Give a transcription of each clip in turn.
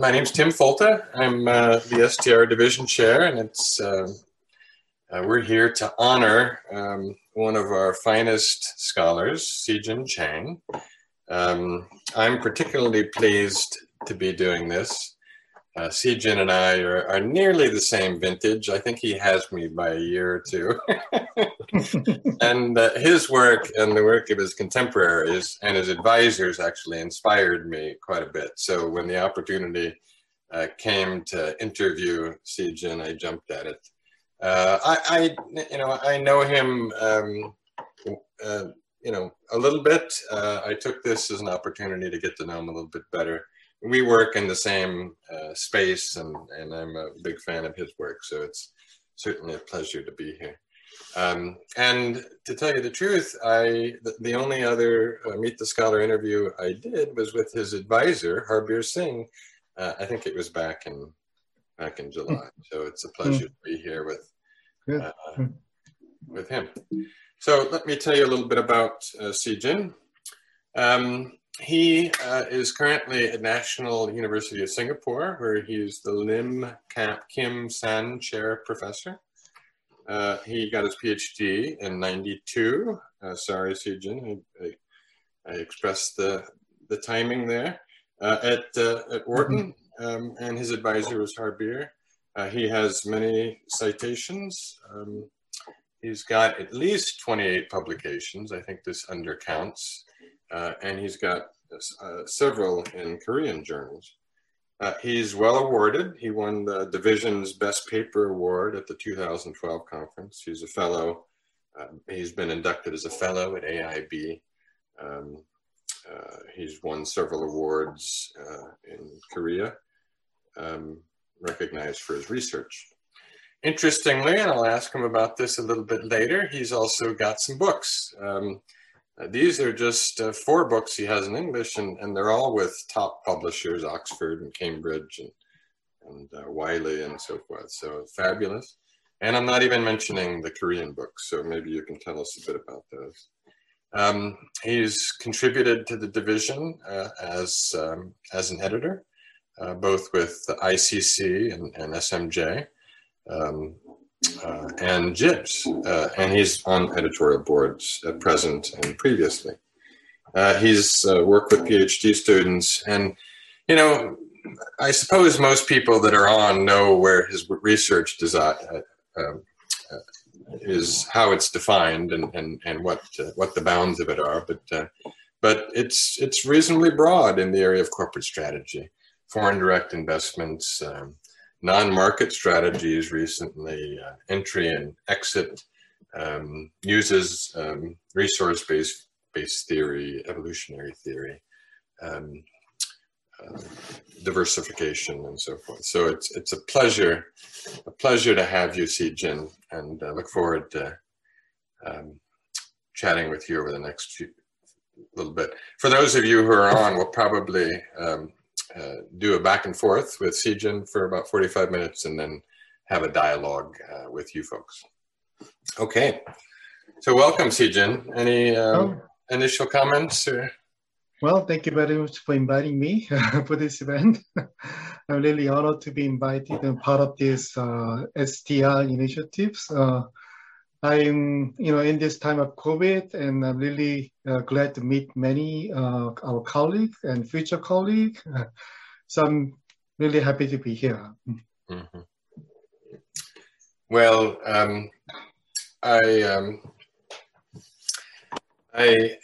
my name's Tim Folta. I'm uh, the STR division chair, and it's uh, uh, we're here to honor um, one of our finest scholars, Sijin Chang. Um, I'm particularly pleased to be doing this. Uh, Sijin and I are, are, nearly the same vintage. I think he has me by a year or two. and uh, his work and the work of his contemporaries and his advisors actually inspired me quite a bit. So when the opportunity uh, came to interview Sijin, I jumped at it. Uh, I, I, you know, I know him, um, uh, you know, a little bit. Uh, I took this as an opportunity to get to know him a little bit better we work in the same uh, space and, and I'm a big fan of his work. So it's certainly a pleasure to be here. Um, and to tell you the truth, I the, the only other uh, Meet the Scholar interview I did was with his advisor, Harbir Singh. Uh, I think it was back in back in July. So it's a pleasure to be here with uh, with him. So let me tell you a little bit about uh, Sijin. Um, he uh, is currently at National University of Singapore, where he's the Lim Kim San Chair Professor. Uh, he got his PhD in 92. Uh, sorry, Sijin, I, I, I, expressed the, the timing there. Uh, at, uh, at Wharton, um, and his advisor was Harbir. Uh, he has many citations. Um, he's got at least 28 publications. I think this undercounts uh, and he's got uh, several in Korean journals. Uh, he's well awarded. He won the division's Best Paper Award at the 2012 conference. He's a fellow. Um, he's been inducted as a fellow at AIB. Um, uh, he's won several awards uh, in Korea, um, recognized for his research. Interestingly, and I'll ask him about this a little bit later, he's also got some books. Um, uh, these are just uh, four books he has in English, and, and they're all with top publishers, Oxford and Cambridge and, and uh, Wiley and so forth. So fabulous. And I'm not even mentioning the Korean books, so maybe you can tell us a bit about those. Um, he's contributed to the division uh, as, um, as an editor, uh, both with the ICC and, and SMJ. Um, uh, and JIBS, uh, and he's on editorial boards at present and previously. Uh, he's uh, worked with PhD students, and you know, I suppose most people that are on know where his research design, uh, um, uh, is how it's defined and and and what what the bounds of it are, but. but it's it's reasonably broad in the area of corporate strategy, foreign direct investments, um, non-market strategies recently, uh, entry and exit, um, uses um, resource-based based theory, evolutionary theory, um, uh, diversification, and so forth. So it's it's a pleasure, a pleasure to have you, Sijin, and uh, look forward to um, chatting with you over the next few little bit. For those of you who are on, we'll probably um, uh, do a back and forth with Sijin for about 45 minutes and then have a dialogue uh, with you folks. Okay, so welcome Sijin. Any um, oh. initial comments? Or? Well, thank you very much for inviting me for this event. I'm really honored to be invited and part of this uh, STR initiatives. I'm, you know, in this time of COVID, and I'm really uh, glad to meet many uh, our colleagues and future colleagues. so I'm really happy to be here. Mm-hmm. Well, um, I um, I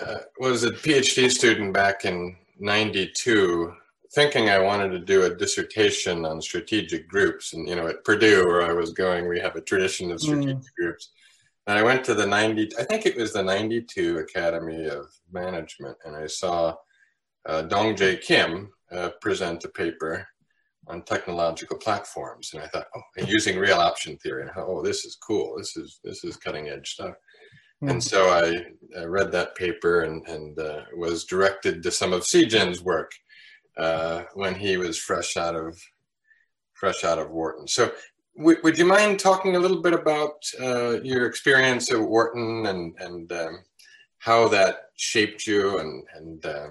uh, was a PhD student back in '92 thinking I wanted to do a dissertation on strategic groups. And, you know, at Purdue, where I was going, we have a tradition of strategic mm. groups. And I went to the 90, I think it was the 92 Academy of Management, and I saw uh, Dong Jae Kim uh, present a paper on technological platforms. And I thought, oh, and using real option theory. And oh, this is cool. This is, this is cutting edge stuff. Mm. And so I, I, read that paper and, and uh, was directed to some of Sijin's work uh, when he was fresh out of fresh out of Wharton. So, w- would you mind talking a little bit about uh, your experience at Wharton and and um, how that shaped you and and uh,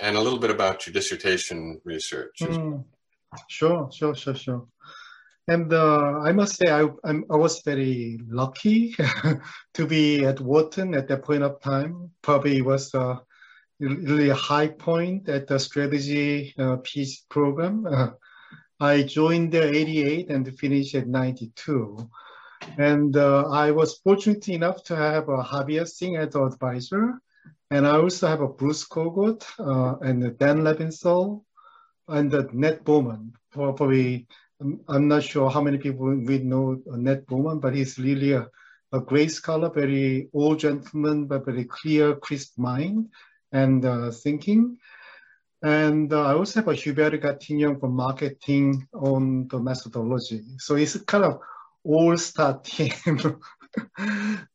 and a little bit about your dissertation research. Mm, sure, sure, sure, sure. And uh, I must say, I, I'm, i was very lucky to be at Wharton at that point of time. Probably was a really a high point at the strategy uh, piece program. Uh, I joined there 88 and finished at 92. And uh, I was fortunate enough to have a Harbir Singh as advisor. And I also have a Bruce Kogut uh, and Dan Levinthal and uh, Ned Bowman. Probably, I'm not sure how many people we know Ned Bowman, but he's really a, a great scholar, very old gentleman, but very clear, crisp mind and uh, thinking. And uh, I also have a Hubert Gatignon for marketing on the methodology. So it's kind of all-star team.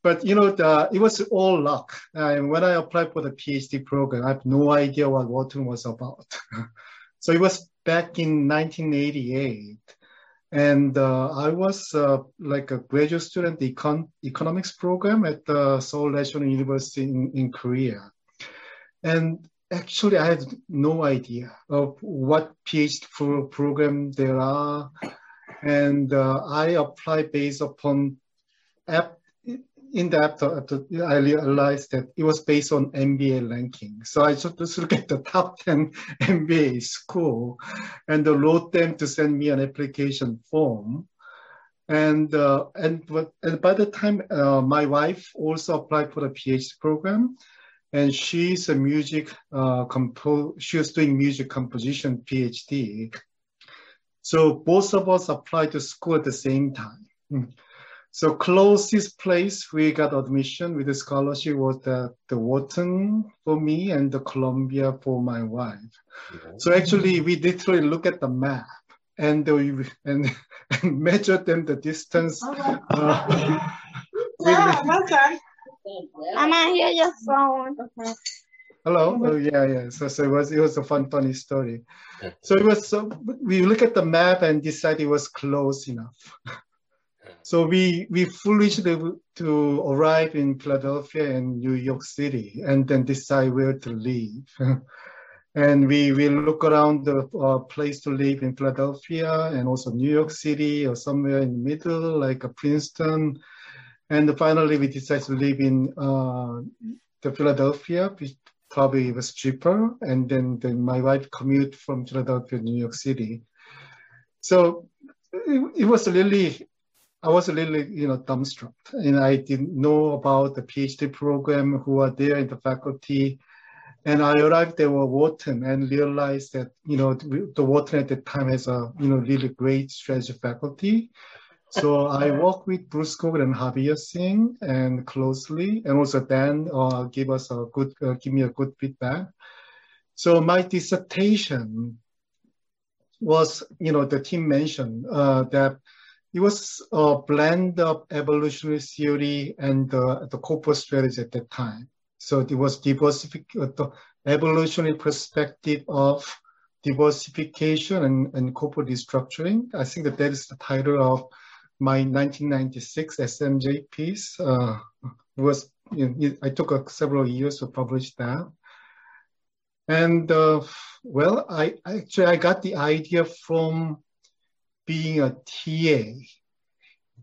but you know, the, it was all luck. And when I applied for the PhD program, I have no idea what Wharton was about. so it was back in 1988. And uh, I was uh, like a graduate student econ- economics program at the Seoul National University in, in Korea. And actually, I had no idea of what PhD pro- program there are. And uh, I applied based upon app in the app, I realized that it was based on MBA ranking. So I just look at the top 10 MBA school and wrote them to send me an application form. And uh, and, and by the time uh, my wife also applied for the PhD program, and she's a music uh, compo- she was doing music composition PhD. So both of us applied to school at the same time. Hmm. So closest place we got admission with the scholarship was the, the Wharton for me and the Columbia for my wife. Mm-hmm. So actually we literally look at the map and we and, and measure them the distance. Uh, yeah, okay. Mama, hear your phone. Hello. Oh yeah, yeah. So, so it was it was a fun, funny story. So it was so we look at the map and decide it was close enough. so we we foolishly to arrive in Philadelphia and New York City and then decide where to live. and we we look around the uh, place to live in Philadelphia and also New York City or somewhere in the middle like a Princeton and finally, we decided to live in uh, the Philadelphia. Probably it was cheaper. And then, then my wife commute from Philadelphia to New York City. So it, it was really, I was really, you know, dumbstruck. And I didn't know about the PhD program, who are there in the faculty. And I arrived there at Wharton and realized that, you know, the Wharton at the time has a, you know, really great strategy faculty. So I work with Bruce Kogut and Harbir Singh and closely, and also Dan uh, give us a good, uh, give me a good feedback. So my dissertation was, you know, the team mentioned uh, that it was a blend of evolutionary theory and uh, the corporate strategy at that time. So it was diversific- uh, the evolutionary perspective of diversification and, and corporate restructuring. I think that that is the title of my 1996 SMJ piece uh, was, you know, I took a, several years to publish that. And uh, well, I actually, I got the idea from being a TA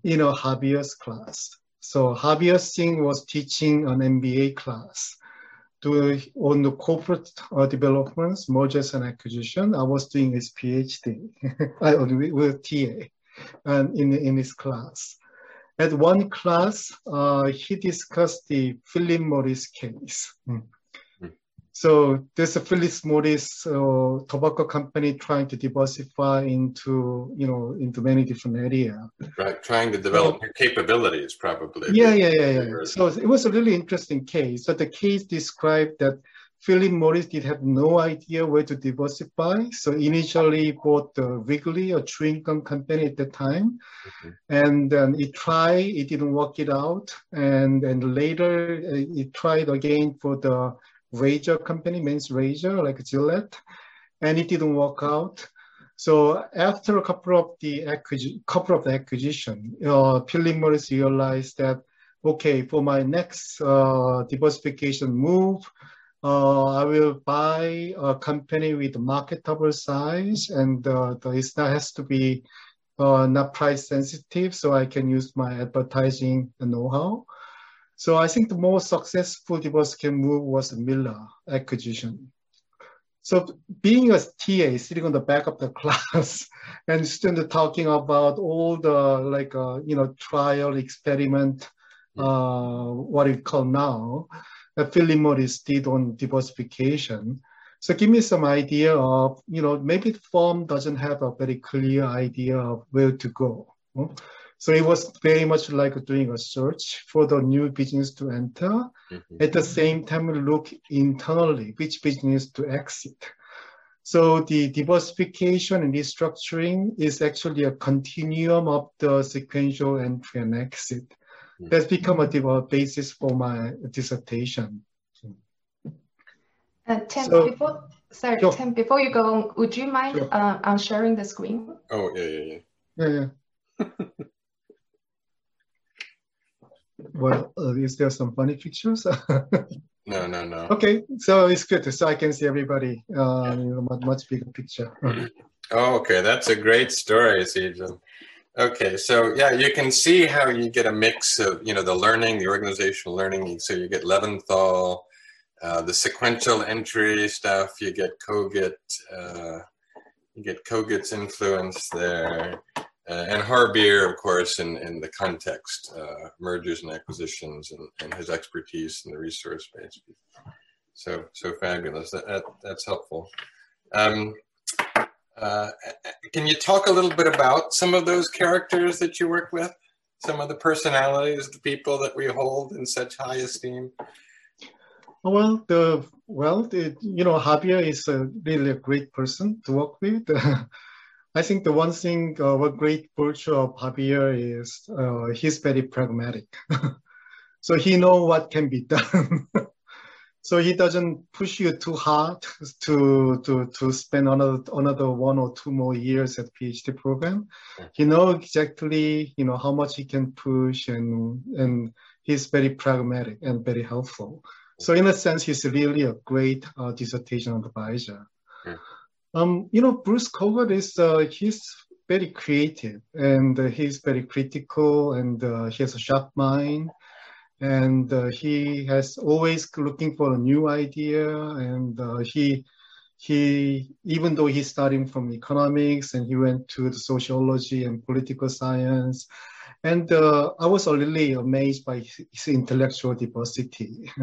in a Harbir's class. So Harbir Singh was teaching an MBA class to, on the corporate uh, developments, mergers and acquisition. I was doing his PhD I, with TA and in, in his class. At one class, uh, he discussed the Philip Morris case. Mm. So there's a Philip Morris uh, tobacco company trying to diversify into, you know, into many different areas. Right, trying to develop so, capabilities, probably. Yeah, yeah, yeah, yeah. So it was a really interesting case. So the case described that Philip Morris did have no idea where to diversify. So initially bought the Wrigley, a chewing gum company at the time. Mm-hmm. And then it tried, it didn't work it out. And then later uh, it tried again for the razor company, men's razor, like Gillette. And it didn't work out. So after a couple of the acquisition, couple of the acquisition, uh, Philip Morris realized that, okay, for my next uh, diversification move, uh, I will buy a company with marketable size and uh, the, it has to be uh, not price sensitive so I can use my advertising know-how. So I think the most successful Diversicare move was Miller acquisition. So being a TA sitting on the back of the class and student talking about all the like uh, you know trial experiment, uh, what we call now, that Philip Morris did on diversification. So give me some idea of, you know, maybe the firm doesn't have a very clear idea of where to go. So it was very much like doing a search for the new business to enter. Mm-hmm. At the same time, look internally which business to exit. So the diversification and restructuring is actually a continuum of the sequential entry and exit that's become a basis for my dissertation. Uh, Tim, so, before sorry, sure. Tim, before you go on, would you mind sure. uh, on sharing the screen? Oh yeah, yeah, yeah. Yeah, yeah. well, uh, is there some funny pictures? no, no, no. Okay, so it's good. So I can see everybody. Uh, you know, much, much bigger picture. oh, okay, that's a great story, Sijin. Okay, so yeah, you can see how you get a mix of you know the learning, the organizational learning. So you get Levinthal, uh, the sequential entry stuff. You get Kogut, uh, you get Kogut's influence there, uh, and Harbir, of course, in in the context, uh, mergers and acquisitions, and, and his expertise in the resource base. So so fabulous. That, that that's helpful. Um, uh, can you talk a little bit about some of those characters that you work with? Some of the personalities, the people that we hold in such high esteem. Well, the well, the, you know, Harbir is a, really a great person to work with. I think the one thing, uh, great virtue of Harbir is uh, he's very pragmatic. so he know what can be done. So he doesn't push you too hard to to to spend another another one or two more years at PhD program. He knows exactly you know how much he can push and and he's very pragmatic and very helpful. So in a sense, he's really a great uh, dissertation advisor. Yeah. Um, you know, Bruce Kogut is uh, he's very creative and uh, he's very critical and uh, he has a sharp mind and uh, he has always looking for a new idea and uh, he he even though he's starting from economics and he went to the sociology and political science and uh, i was really amazed by his intellectual diversity.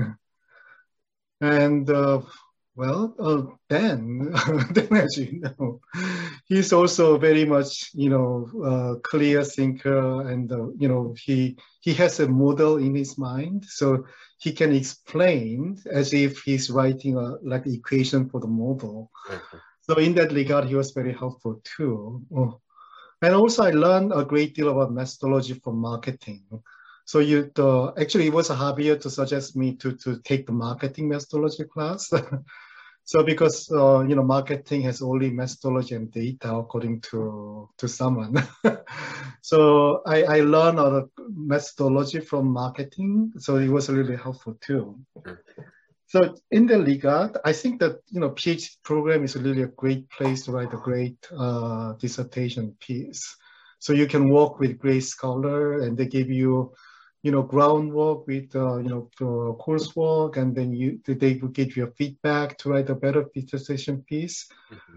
And uh, well, uh, Ben, Ben, as you know, he's also very much, you know, uh, clear thinker, and uh, you know, he he has a model in his mind, so he can explain as if he's writing a like equation for the model. Mm-hmm. So in that regard, he was very helpful too. Oh. And also, I learned a great deal about methodology for marketing. So you, the, actually, it was a Harbir to suggest me to to take the marketing methodology class. So because uh, you know marketing has only methodology and data according to to someone, so I, I learned other methodology from marketing. So it was really helpful too. So in the regard, I think that you know PhD program is really a great place to write a great uh, dissertation piece. So you can work with great scholar, and they give you you know, groundwork with, uh, you know, coursework, and then you they will give you a feedback to write a better dissertation piece. Mm-hmm.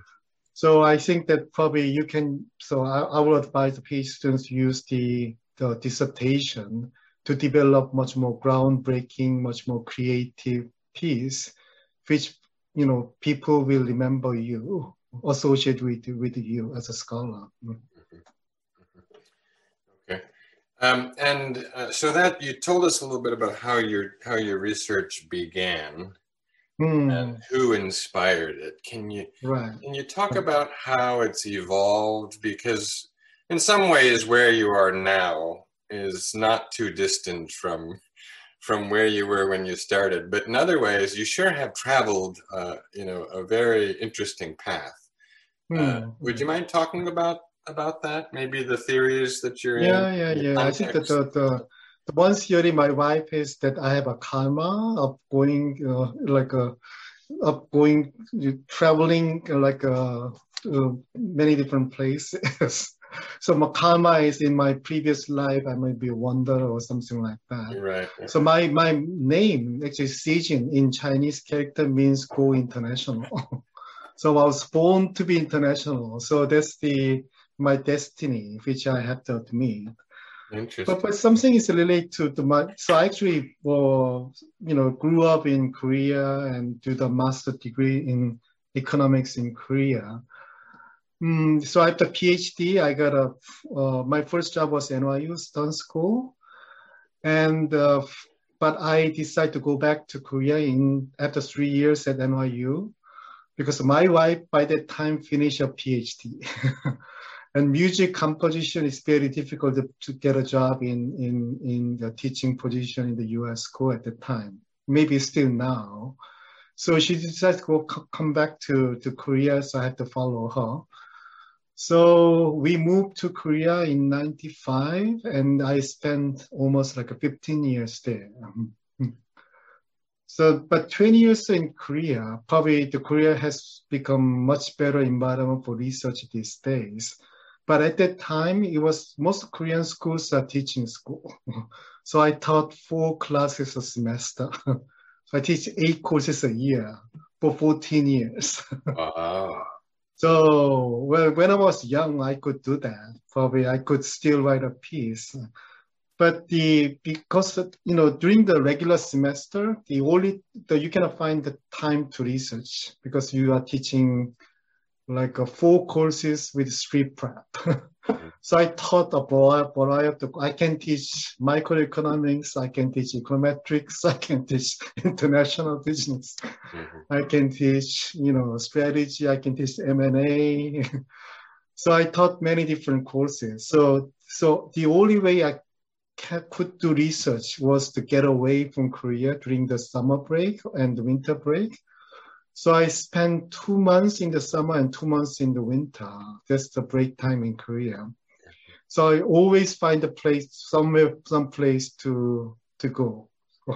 So I think that probably you can. So I, I would advise the PhD students to use the the dissertation to develop much more groundbreaking, much more creative piece, which you know people will remember you, associate with with you as a scholar. Mm-hmm. Um, and uh, so that you told us a little bit about how your how your research began mm. and who inspired it. Can you right. can you talk about how it's evolved? Because in some ways, where you are now is not too distant from from where you were when you started. But in other ways, you sure have traveled, uh, you know, a very interesting path. Mm. Uh, would you mind talking about about that? Maybe the theories that you're yeah, in. Yeah, yeah, yeah. I think that the, the the one theory my wife is that I have a karma of going uh, like a of going traveling like uh, uh, many different places. so my karma is in my previous life. I might be a wanderer or something like that. Right. So my my name actually Sijin in Chinese character means go international. so I was born to be international. So that's the my destiny, which I have to admit. Interesting. But, but something is related to the my so I actually well, you know grew up in Korea and do the master degree in economics in Korea. Mm, so I have the PhD. I got a uh, my first job was NYU Stern School, and uh, but I decided to go back to Korea in after three years at NYU because my wife by that time finished a PhD. and music composition is very difficult to, to, get a job in, in, in the teaching position in the US school at the time, maybe still now. So she decided to go, come back to, to Korea, so I had to follow her. So we moved to Korea in 95 and I spent almost like a 15 years there. So, but 20 years in Korea, probably the Korea has become much better environment for research these days. But at that time, it was most Korean schools are teaching school. so I taught four classes a semester. so I teach eight courses a year for 14 years. wow. Ah. So well, when I was young, I could do that. Probably I could still write a piece. But the because you know during the regular semester, the only the, you cannot find the time to research because you are teaching like uh, four courses with street prep. so I taught a variety of, I can teach microeconomics, I can teach econometrics, I can teach international business, mm-hmm. I can teach, you know, strategy, I can teach M&A. so I taught many different courses. So, so the only way I could do research was to get away from Korea during the summer break and the winter break so I spent two months in the summer and two months in the winter. That's the break time in Korea. So I always find a place somewhere, some place to to go.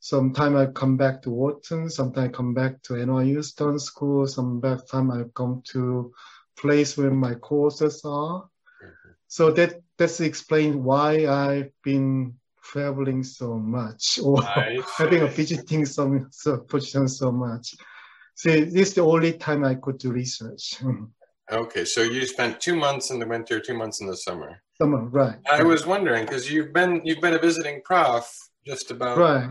Sometimes I come back to Wharton, sometimes I come back to NYU Stern School, some time I come to place where my courses are. Mm-hmm. So that that's explain why I've been traveling so much or having a visiting some so position so much. So this is the only time I could do research. Okay, so you spent two months in the winter, two months in the summer. Summer, right? I was wondering because you've been you've been a visiting prof just about right.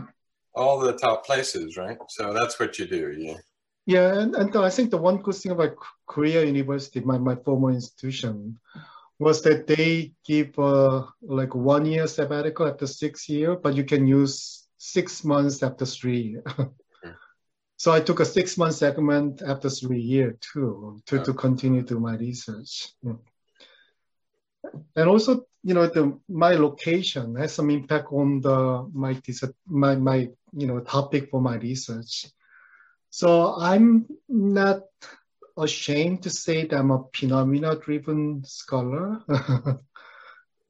all the top places, right? So that's what you do, yeah. Yeah, and, and I think the one good thing about Korea University, my, my former institution, was that they give uh, like one year sabbatical after six year, but you can use six months after three. so I took a six month segment after three year too to, to continue to my research. And also, you know, the my location has some impact on the my my my you know topic for my research. So I'm not ashamed to say that I'm a phenomena driven scholar.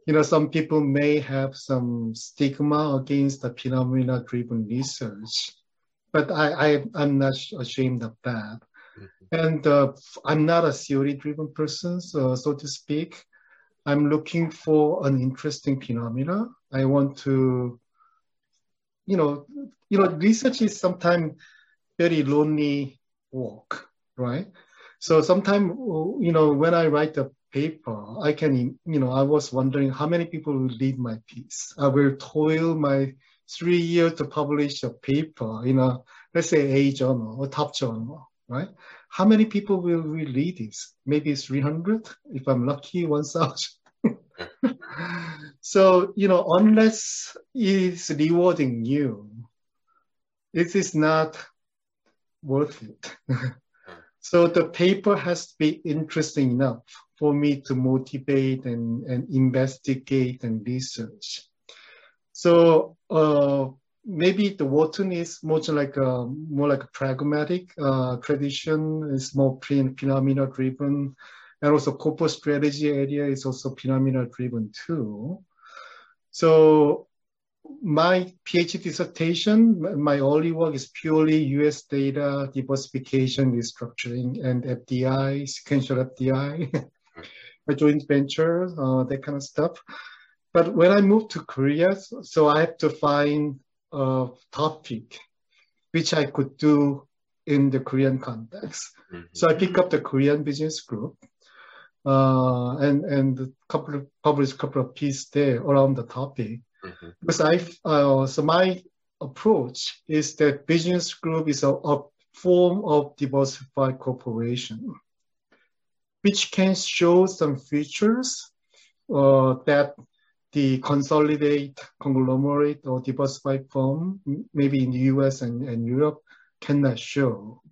you know, some people may have some stigma against the phenomena driven research, but I, I, am not ashamed of that. Mm-hmm. And uh, I'm not a theory driven person, so, so to speak. I'm looking for an interesting phenomena. I want to, you know, you know, research is sometimes very lonely work, right? So sometimes, you know, when I write a paper, I can, you know, I was wondering how many people will read my piece. I will toil my three years to publish a paper in a, let's say, A journal or top journal, right? How many people will read this? Maybe 300, if I'm lucky, 1,000. so, you know, unless it's rewarding you, it is not worth it. So the paper has to be interesting enough for me to motivate and, and investigate and research. So uh, maybe the Wharton is more like a more like a pragmatic uh, tradition. It's more phenomena driven, and also corporate strategy area is also phenomena driven too. So my PhD dissertation, my early work is purely US data diversification, restructuring, and FDI, sequential FDI, a joint venture, uh, that kind of stuff. But when I moved to Korea, so I have to find a topic which I could do in the Korean context. Mm-hmm. So I pick up the Korean business group uh, and and couple of, published a couple of pieces there around the topic. Mm-hmm. Because I uh, so my approach is that business group is a, a form of diversified corporation, which can show some features uh, that the consolidate, conglomerate, or diversified firm, maybe in the US and, and Europe, cannot show.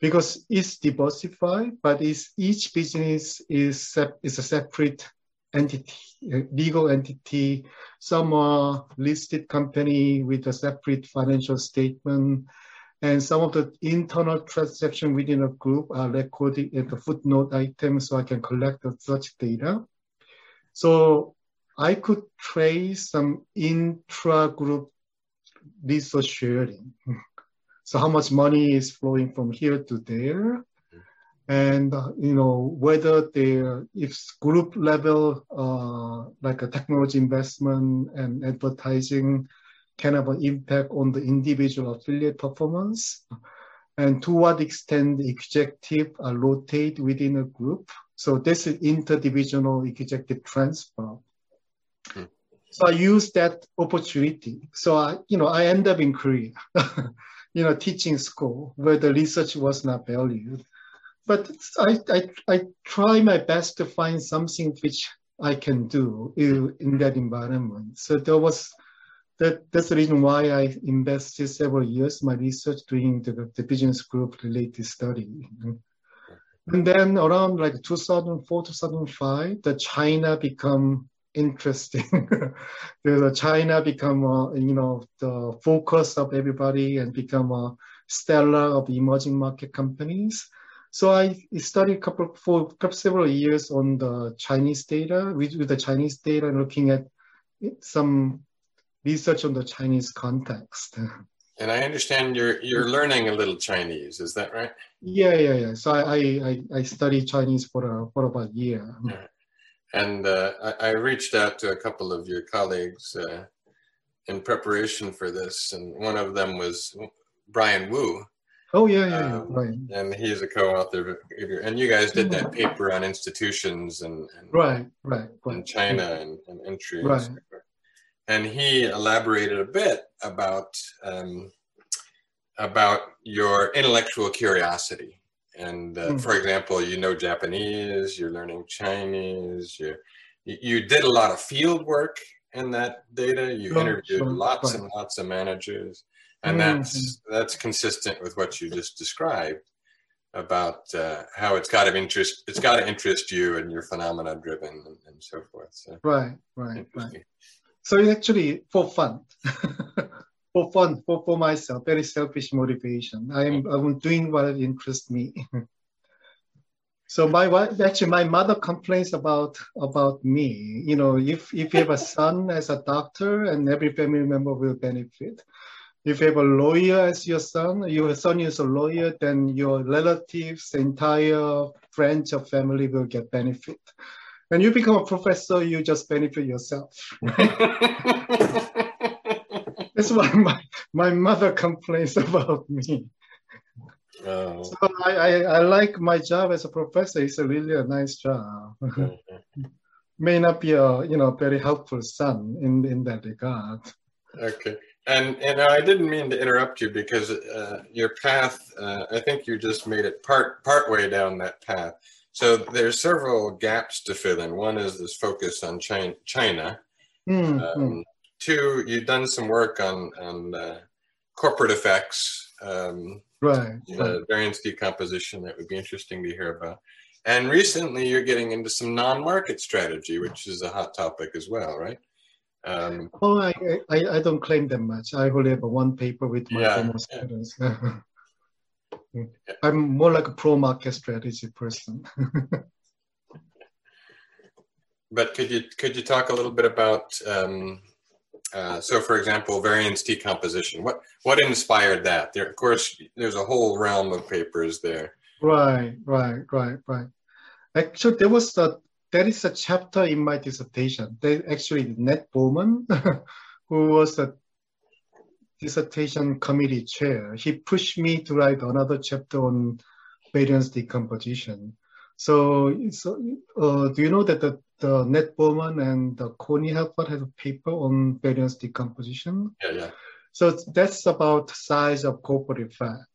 Because it's diversified, but it's, each business is, is a separate entity, uh, legal entity. Some are listed company with a separate financial statement. And some of the internal transaction within a group are recorded at the footnote item so I can collect such data. So I could trace some intra-group resource sharing. So how much money is flowing from here to there, and uh, you know whether there if group level uh, like a technology investment and advertising can have an impact on the individual affiliate performance, and to what extent the executive are rotate within a group. So this is interdivisional executive transfer. So I use that opportunity. So I, you know, I end up in Korea, you know, teaching school where the research was not valued. But I, I, I try my best to find something which I can do in, that environment. So there was that that's the reason why I invested several years my research doing the, the business group related study. And then around like 2004, 2005, the China become interesting. the China become, uh, you know, the focus of everybody and become a stellar of emerging market companies. So I studied a couple for couple, several years on the Chinese data with, with the Chinese data and looking at some research on the Chinese context. And I understand you're you're learning a little Chinese. Is that right? Yeah, yeah, yeah. So I I, I studied Chinese for a, for about a year. And uh, I, I, reached out to a couple of your colleagues uh, in preparation for this, and one of them was Brian Wu. Oh yeah, yeah, um, right. And he's a co-author, and you guys did that paper on institutions and, and right, right, right, in China and, and entry. Right. And he elaborated a bit about um, about your intellectual curiosity and uh, mm. for example, you know Japanese, you're learning Chinese, you you did a lot of field work in that data. You interviewed lots and lots of managers, and mm-hmm. that's that's consistent with what you just described about uh, how it's got to interest it's got to interest you and you're phenomena driven and, and, so forth. So, right, right, right. So it's actually for fun. for fun, for, for myself, very selfish motivation. I'm, I'm doing what interests me. so my wife, actually, my mother complains about about me. You know, if if you have a son as a doctor, and every family member will benefit. If you have a lawyer as your son, your son is a lawyer, then your relatives, entire friends of family will get benefit. When you become a professor, you just benefit yourself. That's why my, my mother complains about me. Oh. So I, I, I, like my job as a professor. It's a really a nice job. Mm-hmm. May not be a you know very helpful son in in that regard. Okay, and and I didn't mean to interrupt you because uh, your path. Uh, I think you just made it part part way down that path. So there's several gaps to fill in. One is this focus on China. China. Mm, um, two, you've done some work on on uh, corporate effects, um, right? right. variance decomposition that would be interesting to hear about. And recently, you're getting into some non-market strategy, which is a hot topic as well, right? Um, oh, I, I, I don't claim that much. I only have one paper with my yeah, former students. Yeah. I'm more like a pro-market strategy person. but could you could you talk a little bit about um, uh, so, for example, variance decomposition. What what inspired that? There, of course, there's a whole realm of papers there. Right, right, right, right. Actually, there was a there is a chapter in my dissertation. They actually Ned Bowman, who was the dissertation committee chair, he pushed me to write another chapter on variance decomposition. So, so uh, do you know that the, the Ned Bowman and the Connie Helfat has a paper on variance decomposition? Yeah, yeah. So that's about size of corporate fat.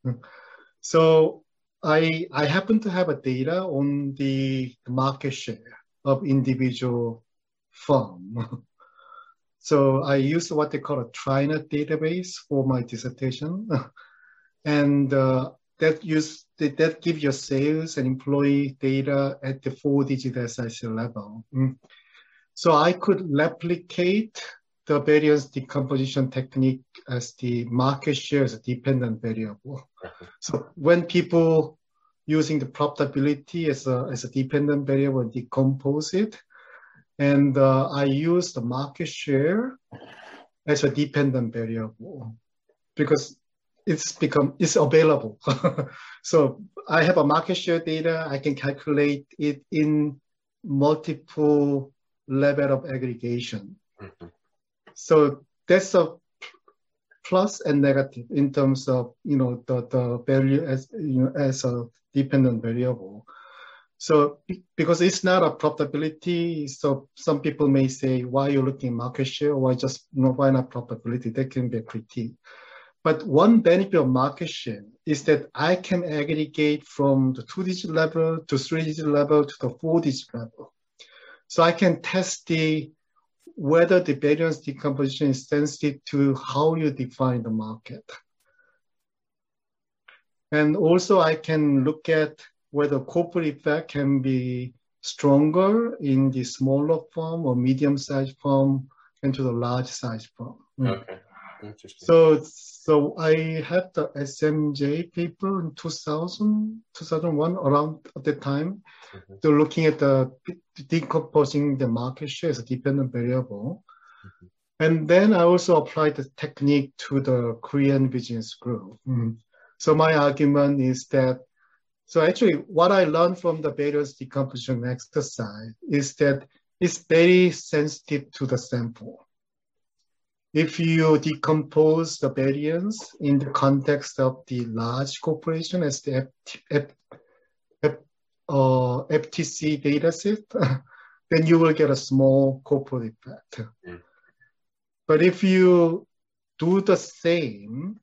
so I I happen to have a data on the market share of individual firm. so I use what they call a TriNet database for my dissertation, and uh, that use that give your sales and employee data at the four-digit SIC level. Mm. So I could replicate the variance decomposition technique as the market share as a dependent variable. So when people using the profitability as a, as a dependent variable decompose it, and uh, I use the market share as a dependent variable because it's become it's available. so I have a market share data. I can calculate it in multiple level of aggregation. Mm-hmm. So that's a plus and negative in terms of you know the, the value as you know as a dependent variable. So because it's not a profitability, so some people may say, why are you looking at market share? Why just you know, why not profitability? That can be a critique. But one benefit of market share is that I can aggregate from the two digit level to three digit level to the four digit level. So I can test the whether the variance decomposition is sensitive to how you define the market. And also I can look at whether corporate effect can be stronger in the smaller firm or medium-sized firm and to the large-sized firm. Okay. So, so I had the SMJ paper in 2000, 2001, around at the time. Mm-hmm. So looking at the decomposing the market share as a dependent variable. Mm-hmm. And then I also applied the technique to the Korean business group. Mm-hmm. So my argument is that, so actually what I learned from the variance decomposition exercise is that it's very sensitive to the sample if you decompose the variance in the context of the large corporation as the F, F, F, uh, FTC dataset, then you will get a small corporate effect. Mm. But if you do the same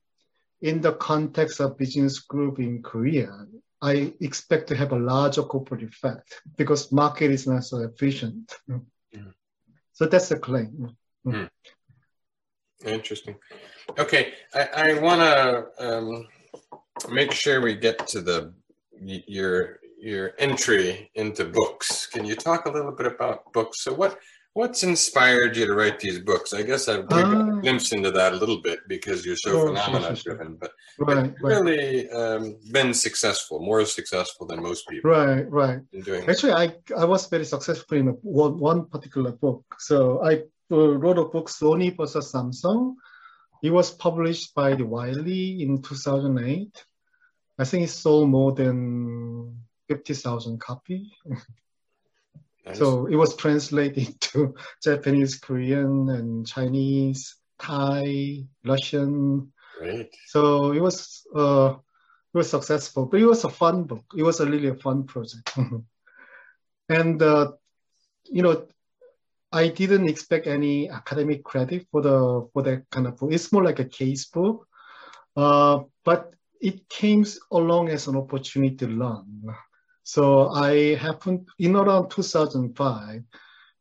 in the context of business group in Korea, I expect to have a larger corporate effect because market is not so efficient. Mm. So that's the claim. Mm. Interesting. Okay, I, I want to um, make sure we get to the your your entry into books. Can you talk a little bit about books? So what what's inspired you to write these books? I guess I've uh, got a glimpse into that a little bit because you're so phenomena driven, but right, really right. Um, been successful, more successful than most people. Right, right. Actually, I I was very successful in one one particular book. So I wrote a book, Sony versus Samsung. It was published by the Wiley in 2008. I think it sold more than 50,000 copies. Nice. So it was translated to Japanese, Korean, and Chinese, Thai, Russian. Great. So it was uh, it was successful, but it was a fun book. It was a really a fun project. and uh, you know, I didn't expect any academic credit for the for that kind of book. It's more like a case book, uh, but it came along as an opportunity to learn. So I happened in around 2005,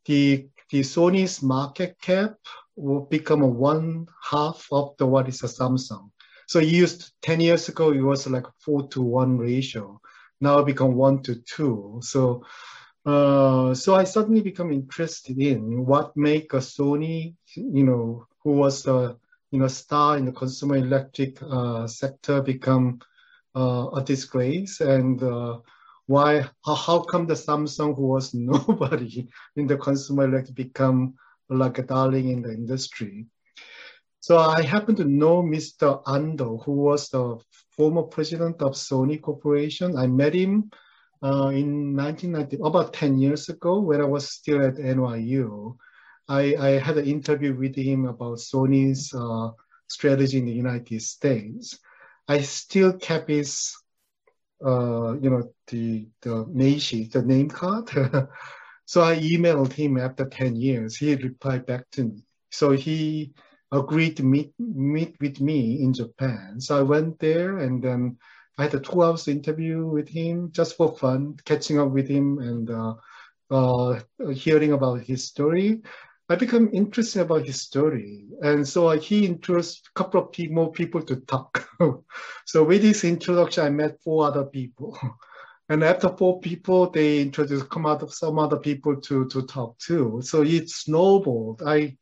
the the Sony's market cap will become one half of the what is a Samsung. So used 10 years ago, it was like four to one ratio. Now it become one to two. So uh, so I suddenly become interested in what make a Sony, you know, who was a you know star in the consumer electric uh, sector become uh, a disgrace, and uh, why how, how come the Samsung, who was nobody in the consumer electric, become like a darling in the industry. So I happen to know Mr. Ando, who was the former president of Sony Corporation. I met him uh, in 1990, about 10 years ago when I was still at NYU. I, I had an interview with him about Sony's uh, strategy in the United States. I still kept his, uh, you know, the the nation, the name card. so I emailed him after 10 years. He replied back to me. So he agreed to meet meet with me in Japan. So I went there and then I had a two hours interview with him just for fun, catching up with him and uh, uh, hearing about his story. I become interested about his story, and so he introduced a couple of more people to talk. so with this introduction, I met four other people, and after four people, they introduced come out of some other people to to talk to. So it snowballed. I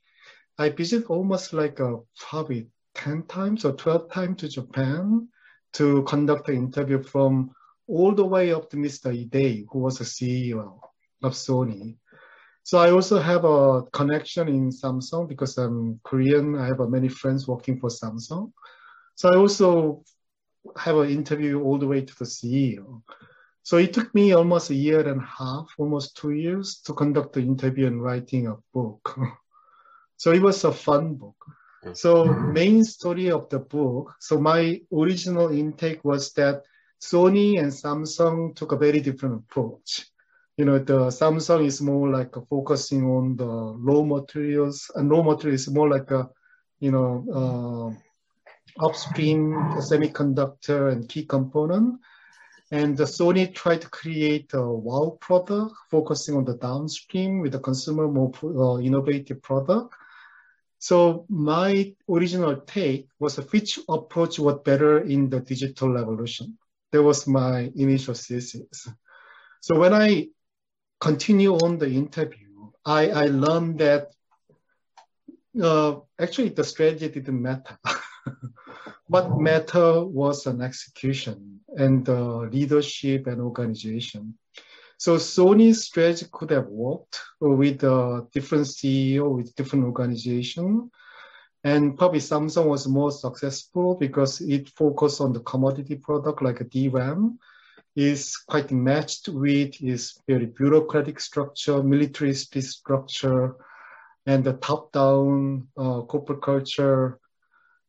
I visited almost like a probably 10 times or 12 times to Japan to conduct an interview from all the way up to Mr. Idei, who was the CEO of Sony. So I also have a connection in Samsung because I'm Korean. I have many friends working for Samsung. So I also have an interview all the way to the CEO. So it took me almost a year and a half, almost two years to conduct the interview and writing a book. So it was a fun book. So main story of the book. So my original intake was that Sony and Samsung took a very different approach. You know, the Samsung is more like focusing on the raw materials, and raw materials more like a, you know, uh, upstream semiconductor and key component. And the Sony tried to create a wow product, focusing on the downstream with the consumer more uh, innovative product. So my original take was which approach was better in the digital revolution. That was my initial thesis. So when I continue on the interview, I, I learned that uh, actually the strategy didn't matter. what mattered was an execution and the leadership and organization. So Sony's strategy could have worked with a different CEO, with different organization. And probably Samsung was more successful because it focused on the commodity product like a DRAM is quite matched with its very bureaucratic structure, militaristic structure, and the top-down uh, corporate culture.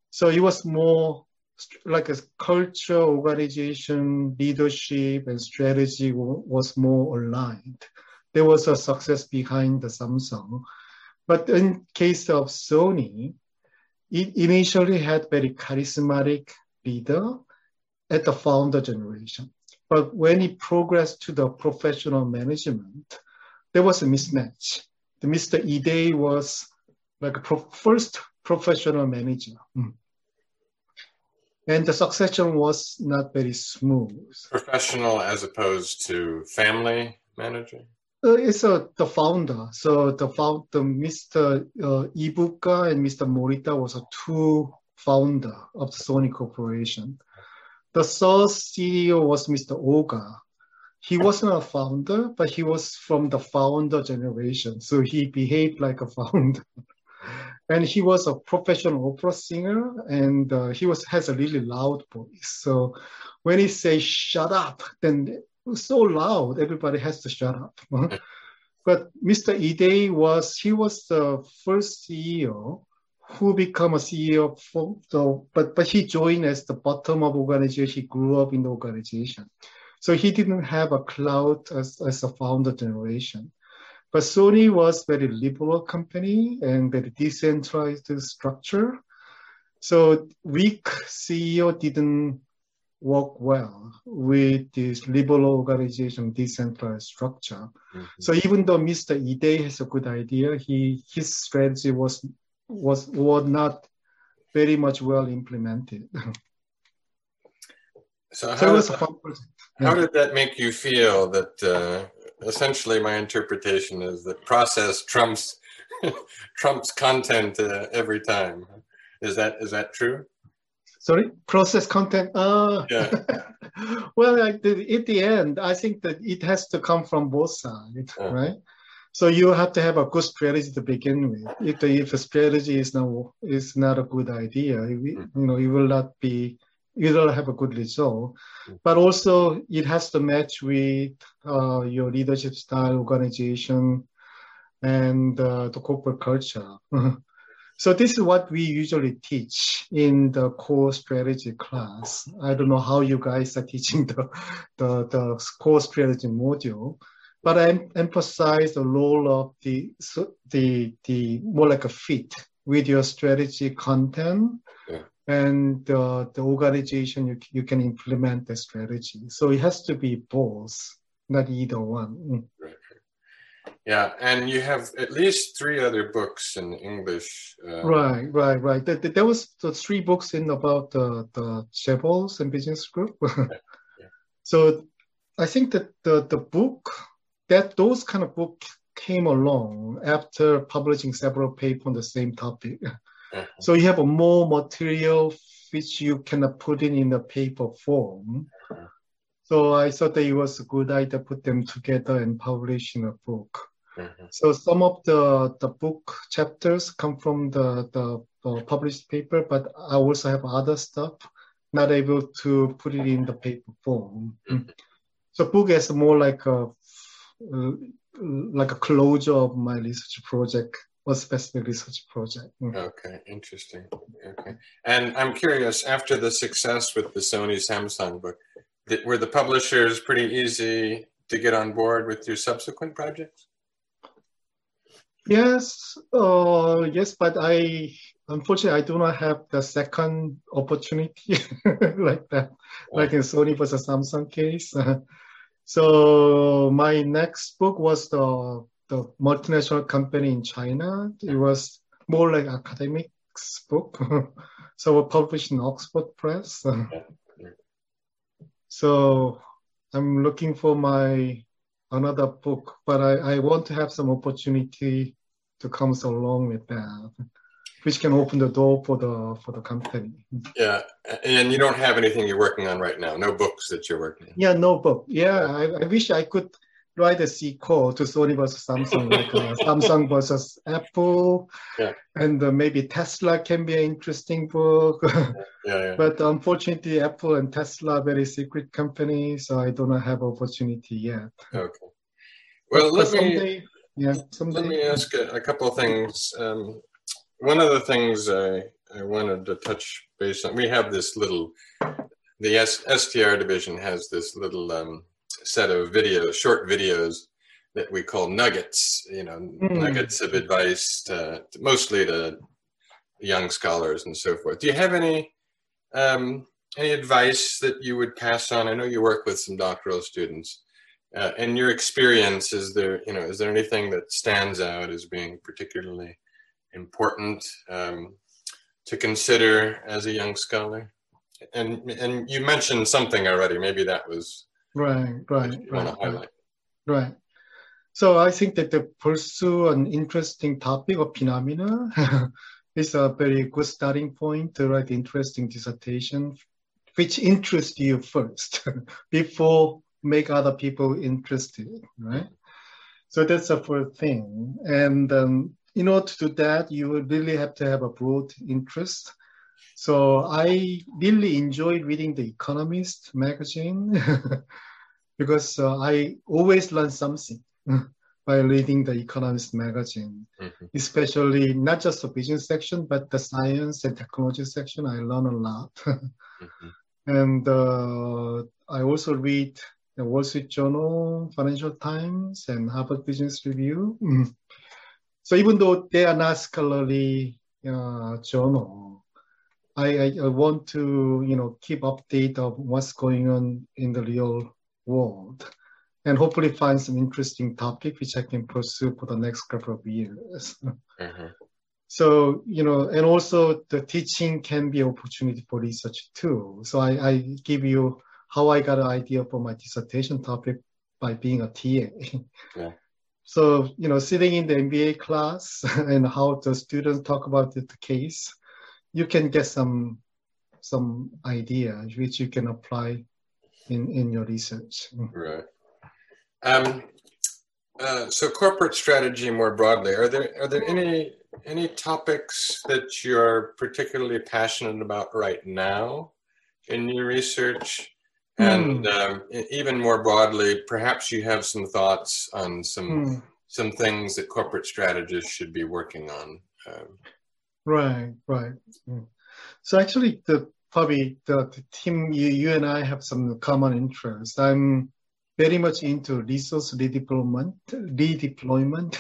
So it was more like a culture, organization, leadership, and strategy was more aligned. There was a success behind the Samsung. But in case of Sony, it initially had very charismatic leader at the founder generation. But when it progressed to the professional management, there was a mismatch. The Mr. Idei was like a pro- first professional manager. Mm and the succession was not very smooth. Professional as opposed to family manager. Uh, it's uh, the founder. So the found the Mr. Uh, Ibuka and Mr. Morita was a two founder of the Sony Corporation. The first CEO was Mr. Ohga. He wasn't a founder, but he was from the founder generation. So he behaved like a founder and he was a professional opera singer and uh, he was has a really loud voice. So when he says shut up then it was so loud everybody has to shut up but mr idei was he was the first ceo who become a ceo for the but but he joined as the bottom of organization. He grew up in the organization. So he didn't have a cloud as, as a founder generation but Sony was very liberal company and very decentralized structure. So weak CEO didn't work well with this liberal organization decentralized structure. Mm-hmm. So even though Mr. Idei has a good idea, he his strategy was was was not very much well implemented. So, so how, how did that make you feel that uh, essentially my interpretation is that process trumps trumps content uh, every time. Is that is that true? Sorry, process content. Uh, yeah. well, like the, at the end, I think that it has to come from both sides, right? So you have to have a good strategy to begin with. If the if the strategy is not is not a good idea, you know, it will not be you don't have a good result. But also it has to match with uh, your leadership style, organization, and uh, the corporate culture. so this is what we usually teach in the core strategy class. I don't know how you guys are teaching the the, the core strategy module, but I emphasize the role of the the the more like a fit with your strategy content. And uh, the organization you, you can implement the strategy. So it has to be both, not either one. Mm. Right. Yeah, and you have at least three other books in English. Um, right, right, right. There, there was the three books in about the the Chaebols and Business Group. yeah. Yeah. So I think that the the book that those kind of book came along after publishing several papers on the same topic. Uh-huh. So you have a more material which you cannot put in in a paper form. Uh-huh. So I thought that it was a good idea to put them together and publish in a book. Mm-hmm. So some of the, the book chapters come from the, the, the, published paper, but I also have other stuff not able to put it in the paper form. Mm-hmm. So book is more like a uh, like a closure of my research project or specific research project. Mm. Okay, interesting. Okay, and I'm curious. After the success with the Sony Samsung book, were the publishers pretty easy to get on board with your subsequent projects? Yes, uh, yes, but I unfortunately I do not have the second opportunity like that, oh. like in Sony versus Samsung case. so my next book was the the multinational company in China. It was more like academics book, so published in Oxford Press. so I'm looking for my another book, but I, I want to have some opportunity to come along with that, which can open the door for the for the company. Yeah, and you don't have anything you're working on right now. No books that you're working on. Yeah, no book. Yeah, I, I wish I could write a sequel to Sony versus Samsung, like uh, Samsung versus Apple, yeah. and uh, maybe Tesla can be an interesting book. yeah, yeah. But unfortunately, Apple and Tesla are very secret companies, so I do not have opportunity yet. Okay. Well, but let someday, me yeah, someday. let me ask a, a couple of things. Um, one of the things I, I wanted to touch base on, we have this little, the S, STR division has this little um, set of videos, short videos that we call nuggets, you know, mm. nuggets of advice, to, to, mostly to young scholars and so forth. Do you have any um, any advice that you would pass on? I know you work with some doctoral students. Uh, in your experience, is there you know is there anything that stands out as being particularly important um, to consider as a young scholar? And and you mentioned something already. Maybe that was Right, right, right, right. Right. So I think that to pursue an interesting topic or phenomena is a very good starting point to write interesting dissertation, which interests you first before make other people interested, right? So that's the first thing. And um, in order to do that, you really have to have a broad interest. So I really enjoyed reading The Economist magazine because uh, I always learn something by reading the Economist magazine, mm-hmm. especially not just the business section, but the science and technology section. I learn a lot. mm-hmm. And uh, I also read the Wall Street Journal, Financial Times, and Harvard Business Review. So even though they are not scholarly uh, journal, I, I, want to you know keep update of what's going on in the real world and hopefully find some interesting topic which I can pursue for the next couple of years. Mm-hmm. So, you know, and also the teaching can be opportunity for research too. So I, I give you how I got an idea for my dissertation topic by being a TA. Yeah. So, you know, sitting in the MBA class and how the students talk about the case, you can get some some idea which you can apply in in your research. Right. Um, uh, so corporate strategy more broadly. Are there are there any any topics that you're particularly passionate about right now in your research? And Hmm. um, e- even more broadly, perhaps you have some thoughts on some Hmm. some things that corporate strategists should be working on. Um, Right, right. Mm. So actually, the probably the, the team you, you and I have some common interests. I'm very much into resource redeployment, redeployment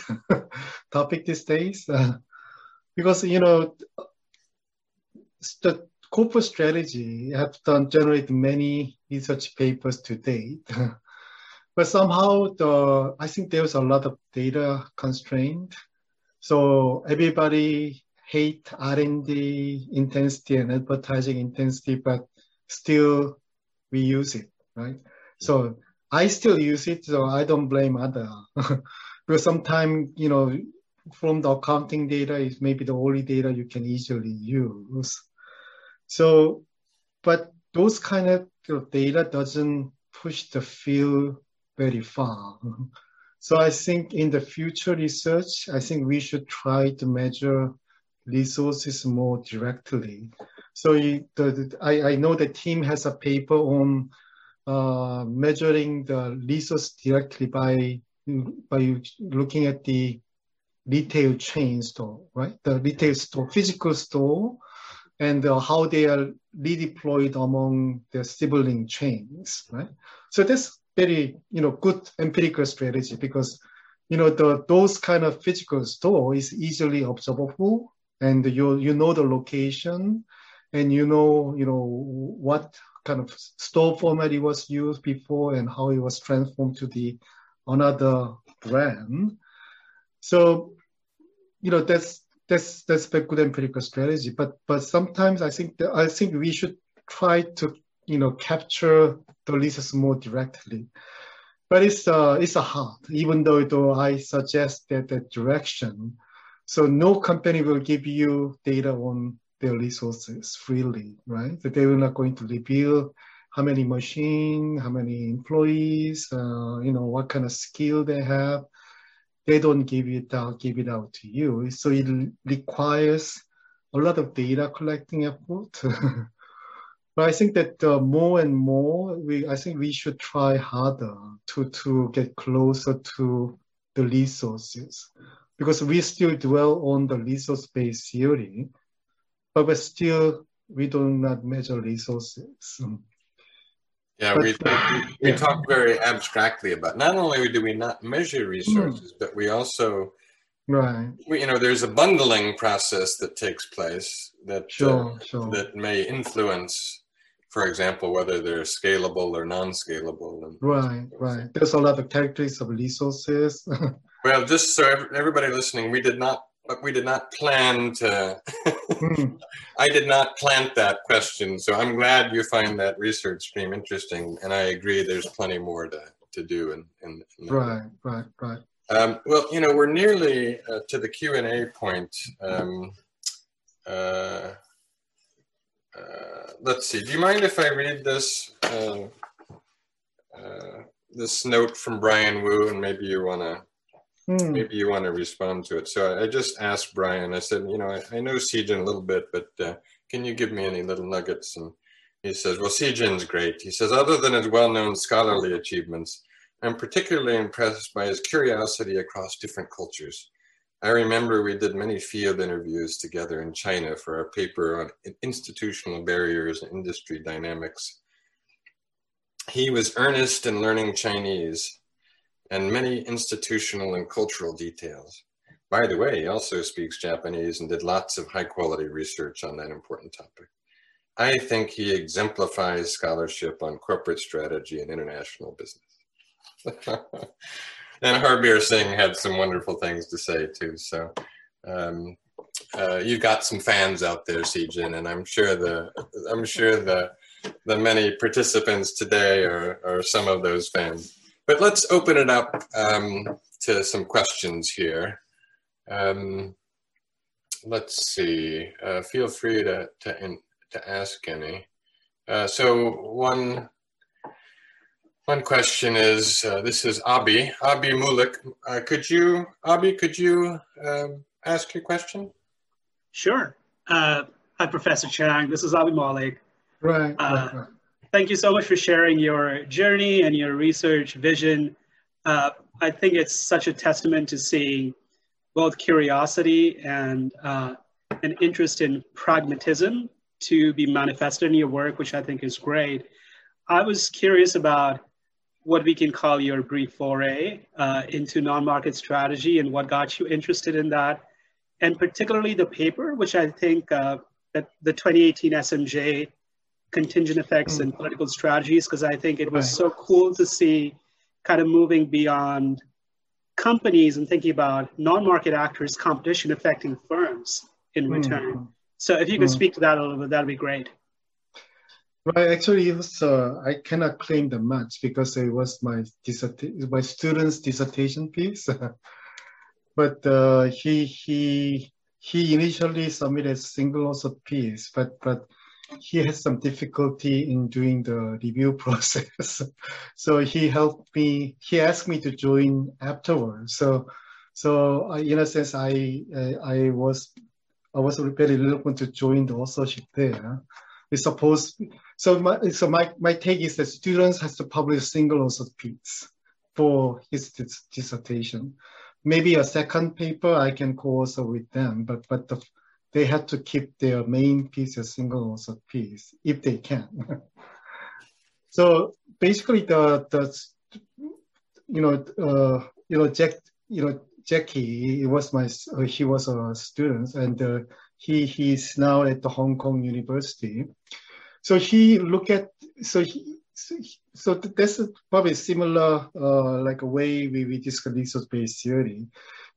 topic these days, because you know the corporate strategy have done generate many research papers to date. But somehow the I think there's a lot of data constraint. So everybody hate R&D intensity and advertising intensity, but still we use it, right? So I still use it, so I don't blame other. because sometimes, you know, from the accounting data is maybe the only data you can easily use. So, but those kind of you know, data doesn't push the field very far. So I think in the future research, I think we should try to measure resources more directly. So you, the, the, I, I know the team has a paper on uh, measuring the resource directly by by looking at the retail chain store, right? The retail store, physical store, and uh, how they are redeployed among the sibling chains, right? So that's very, you know, good empirical strategy because, you know, the those kind of physical store is easily observable, and you you know the location, and you know, you know what kind of store format it was used before and how it was transformed to the another brand. So, you know, that's that's that's a good empirical strategy. But but sometimes I think that, I think we should try to you know capture the resources more directly. But it's uh it's a hard, even though though I suggest that that direction. So no company will give you data on their resources freely, right? That they are not going to reveal how many machine, how many employees, uh, you know, what kind of skill they have. They don't give it out, give it out to you. So it requires a lot of data collecting effort. but I think that uh, more and more, we I think we should try harder to to get closer to the resources because we still dwell on the resource-based theory, but we still we do not measure resources. Yeah, But, we, uh, we yeah. talk very abstractly about not only do we not measure resources, but we also, Right. we, you know, there's a bundling process that takes place that uh, Sure. Sure. that may influence, for example, whether they're scalable or non-scalable. And Right. Right. There's a lot of characteristics of resources. well, just so everybody listening, we did not, we did not plan to. Hmm. I did not plant that question, so I'm glad you find that research stream interesting, and I agree. There's plenty more to, to do. In, in. Right. Right. Right. Um, well, you know, we're nearly uh, to the Q and A point. Um, uh, uh, let's see. Do you mind if I read this uh, uh, this note from Brian Wu, and maybe you want to Hmm. maybe you want to respond to it. So I, just asked Brian. I said, you know, I, I know Sijin a little bit, but uh, can you give me any little nuggets? And he says, well, Sijin's great. He says, other than his well-known scholarly achievements, I'm particularly impressed by his curiosity across different cultures. I remember we did many field interviews together in China for our paper on institutional barriers and industry dynamics. He was earnest in learning Chinese and many institutional and cultural details. By the way, he also speaks Japanese and did lots of high quality research on that important topic. I think he exemplifies scholarship on corporate strategy and international business. and Harbir Singh had some wonderful things to say too. So um, uh, you've got some fans out there, Sijin, and I'm sure the I'm sure the the many participants today are, are some of those fans. But let's open it up um, to some questions here. Um, let's see. Uh, feel free to to, in, to ask any. Uh, so one one question is uh, this is Abi Abi Mulik. Uh, could you Abi could you um, ask your question? Sure. Uh, hi, Professor Chang. This is Abi Malik. Right, uh, right, right. Thank you so much for sharing your journey and your research vision. Uh, I think it's such a testament to seeing both curiosity and uh, an interest in pragmatism to be manifested in your work, which I think is great. I was curious about what we can call your brief foray uh, into non-market strategy and what got you interested in that, and particularly the paper, which I think uh, that the 2018 SMJ contingent effects and political strategies, because I think it was right. so cool to see kind of moving beyond companies and thinking about non-market actors competition affecting firms in hmm. return. Mm. So if you could mm. speak to that a little bit, that'd be great. Right. Actually, it was, uh, I cannot claim that much because it was my dissertation, my student's dissertation piece. but uh, he he he initially submitted single author piece, but but he had some difficulty in doing the review process. so he helped me. He asked me to join afterwards. So so uh, in a sense, I I was I was very reluctant to join the authorship there. We suppose so. My so my, my take is that students has to publish single author piece for his dissertation. Maybe a second paper I can co-author with them, but but the, they have to keep their main piece a single author piece if they can. so basically, the the you know uh, you know Jack you know Jackie, was my he was a student, and uh, he he's now at the Hong Kong University. So he look at so he so that's probably similar uh, like a way we, we discuss resource-based theory.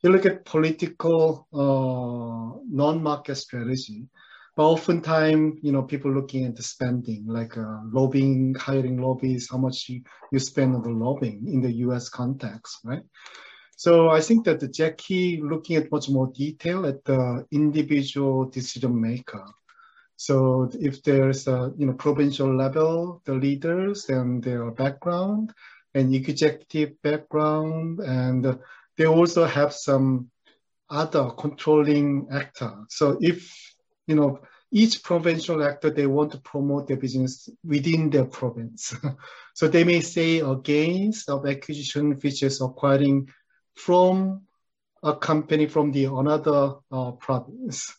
You look at political uh, non-market strategy, but oftentimes you know people looking at the spending, like uh, lobbying, hiring lobbyists, how much you, you spend on the lobbying in the U.S. context, right? So I think that the Jackie looking at much more detail at the individual decision maker. So if there's a you know provincial level, the leaders and their background and executive background, and they also have some other controlling actor. So if you know each provincial actor they want to promote their business within their province, so they may say against of acquisition features acquiring from a company from the another uh, province.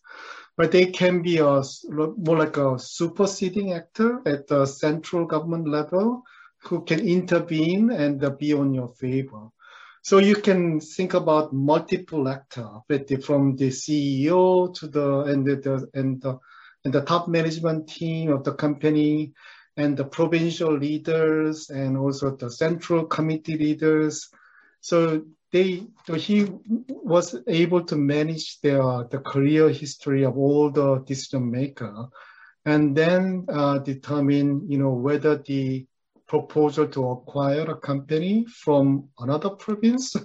But they can be a more like a superseding actor at the central government level who can intervene and uh, be on your favor. So you can think about multiple actors, from the CEO to the and the and the and the top management team of the company and the provincial leaders and also the central committee leaders. So they so he was able to manage their the career history of all the decision maker and then uh, determine you know whether the proposal to acquire a company from another province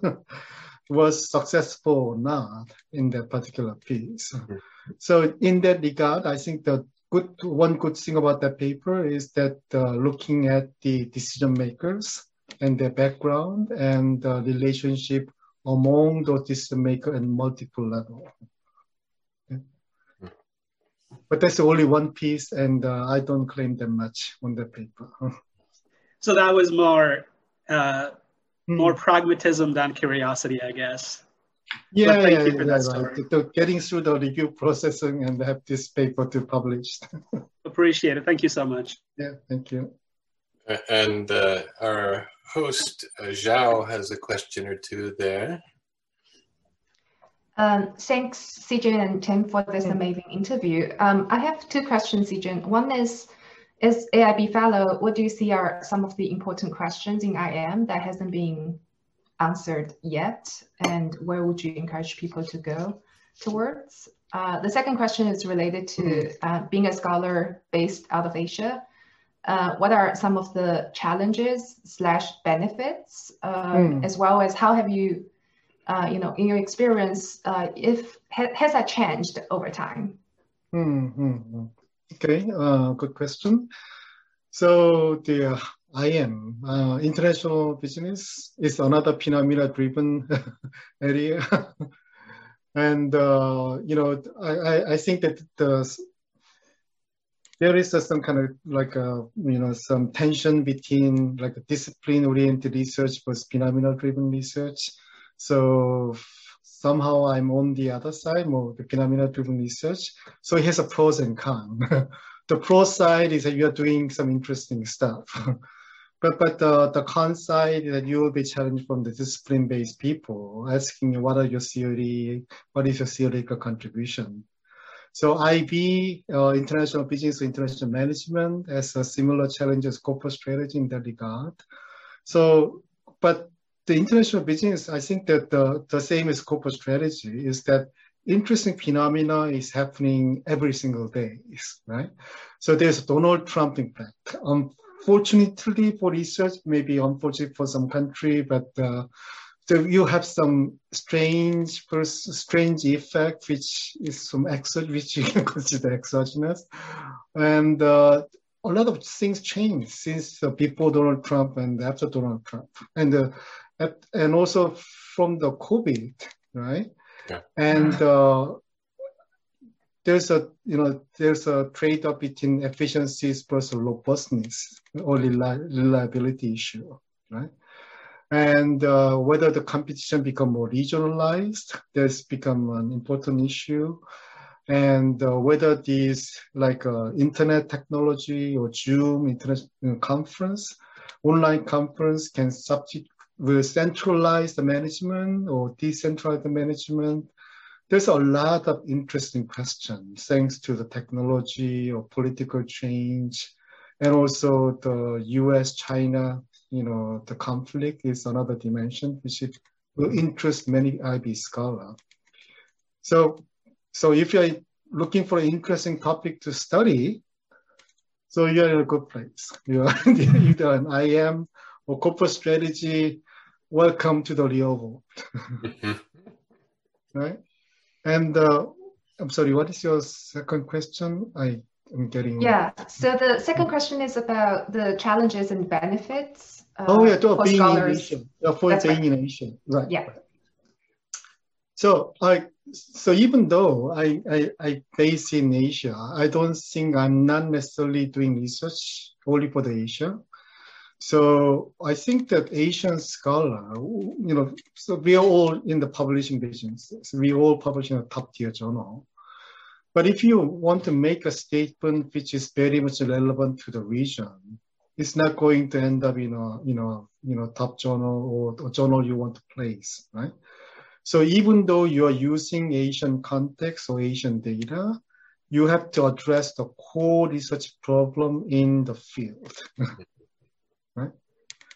was successful or not in that particular piece. Mm-hmm. So in that regard, I think the good one good thing about that paper is that uh, looking at the decision makers and their background and the relationship among those decision makers and multiple level. But that's only one piece, and uh, I don't claim that much on the paper. so that was more uh, hmm. more pragmatism than curiosity, I guess. Yeah, yeah, yeah, right. To, getting through the review processing and have this paper to publish. Appreciate it. Thank you so much. Yeah, thank you. And uh, our host, uh, Zhao, has a question or two there. Um, thanks, Sijin and Tim, for this amazing interview. Um, I have two questions, Sijin. One is, as AIB fellow, what do you see are some of the important questions in IM that hasn't been answered yet? And where would you encourage people to go towards? Uh, the second question is related to uh, being a scholar based out of Asia uh, what are some of the challenges slash benefits, um, mm. as well as how have you, uh, you know, in your experience, uh, if ha has that changed over time? Mm -hmm. Okay, uh, good question. So the IM, uh, international business, is another phenomena-driven area. and, uh, you know, I, I think that the, there is some kind of like a, you know, some tension between like discipline-oriented research versus phenomena-driven research. So somehow I'm on the other side, more the phenomena-driven research. So it has a pros and cons. the pro side is that you are doing some interesting stuff. but but the, the con side is that you will be challenged from the discipline-based people, asking what are your theory, what is your theoretical contribution. So IB, uh, International Business International Management, has a similar challenge as corporate strategy in that regard. So, but the international business, I think that the, the same as corporate strategy is that interesting phenomena is happening every single day, right? So there's Donald Trump impact. Unfortunately for research, maybe unfortunately for some country, but uh, so you have some strange, strange effect, which is some exo, which you can consider exogenous, and uh, a lot of things change since uh, before Donald Trump and after Donald Trump, and uh, and also from the COVID, right? Yeah. And uh, there's a you know there's a trade-off between efficiencies versus robustness or reliability issue, right? And uh, whether the competition become more regionalized, that's become an important issue. And uh, whether these like uh, internet technology or Zoom internet conference, online conference can substitute will centralize the management or decentralize the management? There's a lot of interesting questions thanks to the technology or political change. And also the US China, you know, the conflict is another dimension which will interest many IB scholars. So, so if you're looking for an interesting topic to study, so you're in a good place. You're either an IM or corporate strategy welcome to the real world. Mm-hmm. right? And uh, I'm sorry, what is your second question? I am getting. Yeah, so the second question is about the challenges and benefits. Uh, oh, yeah, to being scholars. in Asia. Yeah, for That's being right. in Asia. Right. Yeah. So I so even though I, I, I base in Asia, I don't think I'm not necessarily doing research only for the Asia. So I think that Asian scholar, you know, so we are all in the publishing business. So we all publish in a top tier journal. But if you want to make a statement which is very much relevant to the region, it's not going to end up in a you know you know top journal or a journal you want to place, right? So even though you are using Asian context or Asian data, you have to address the core research problem in the field. right?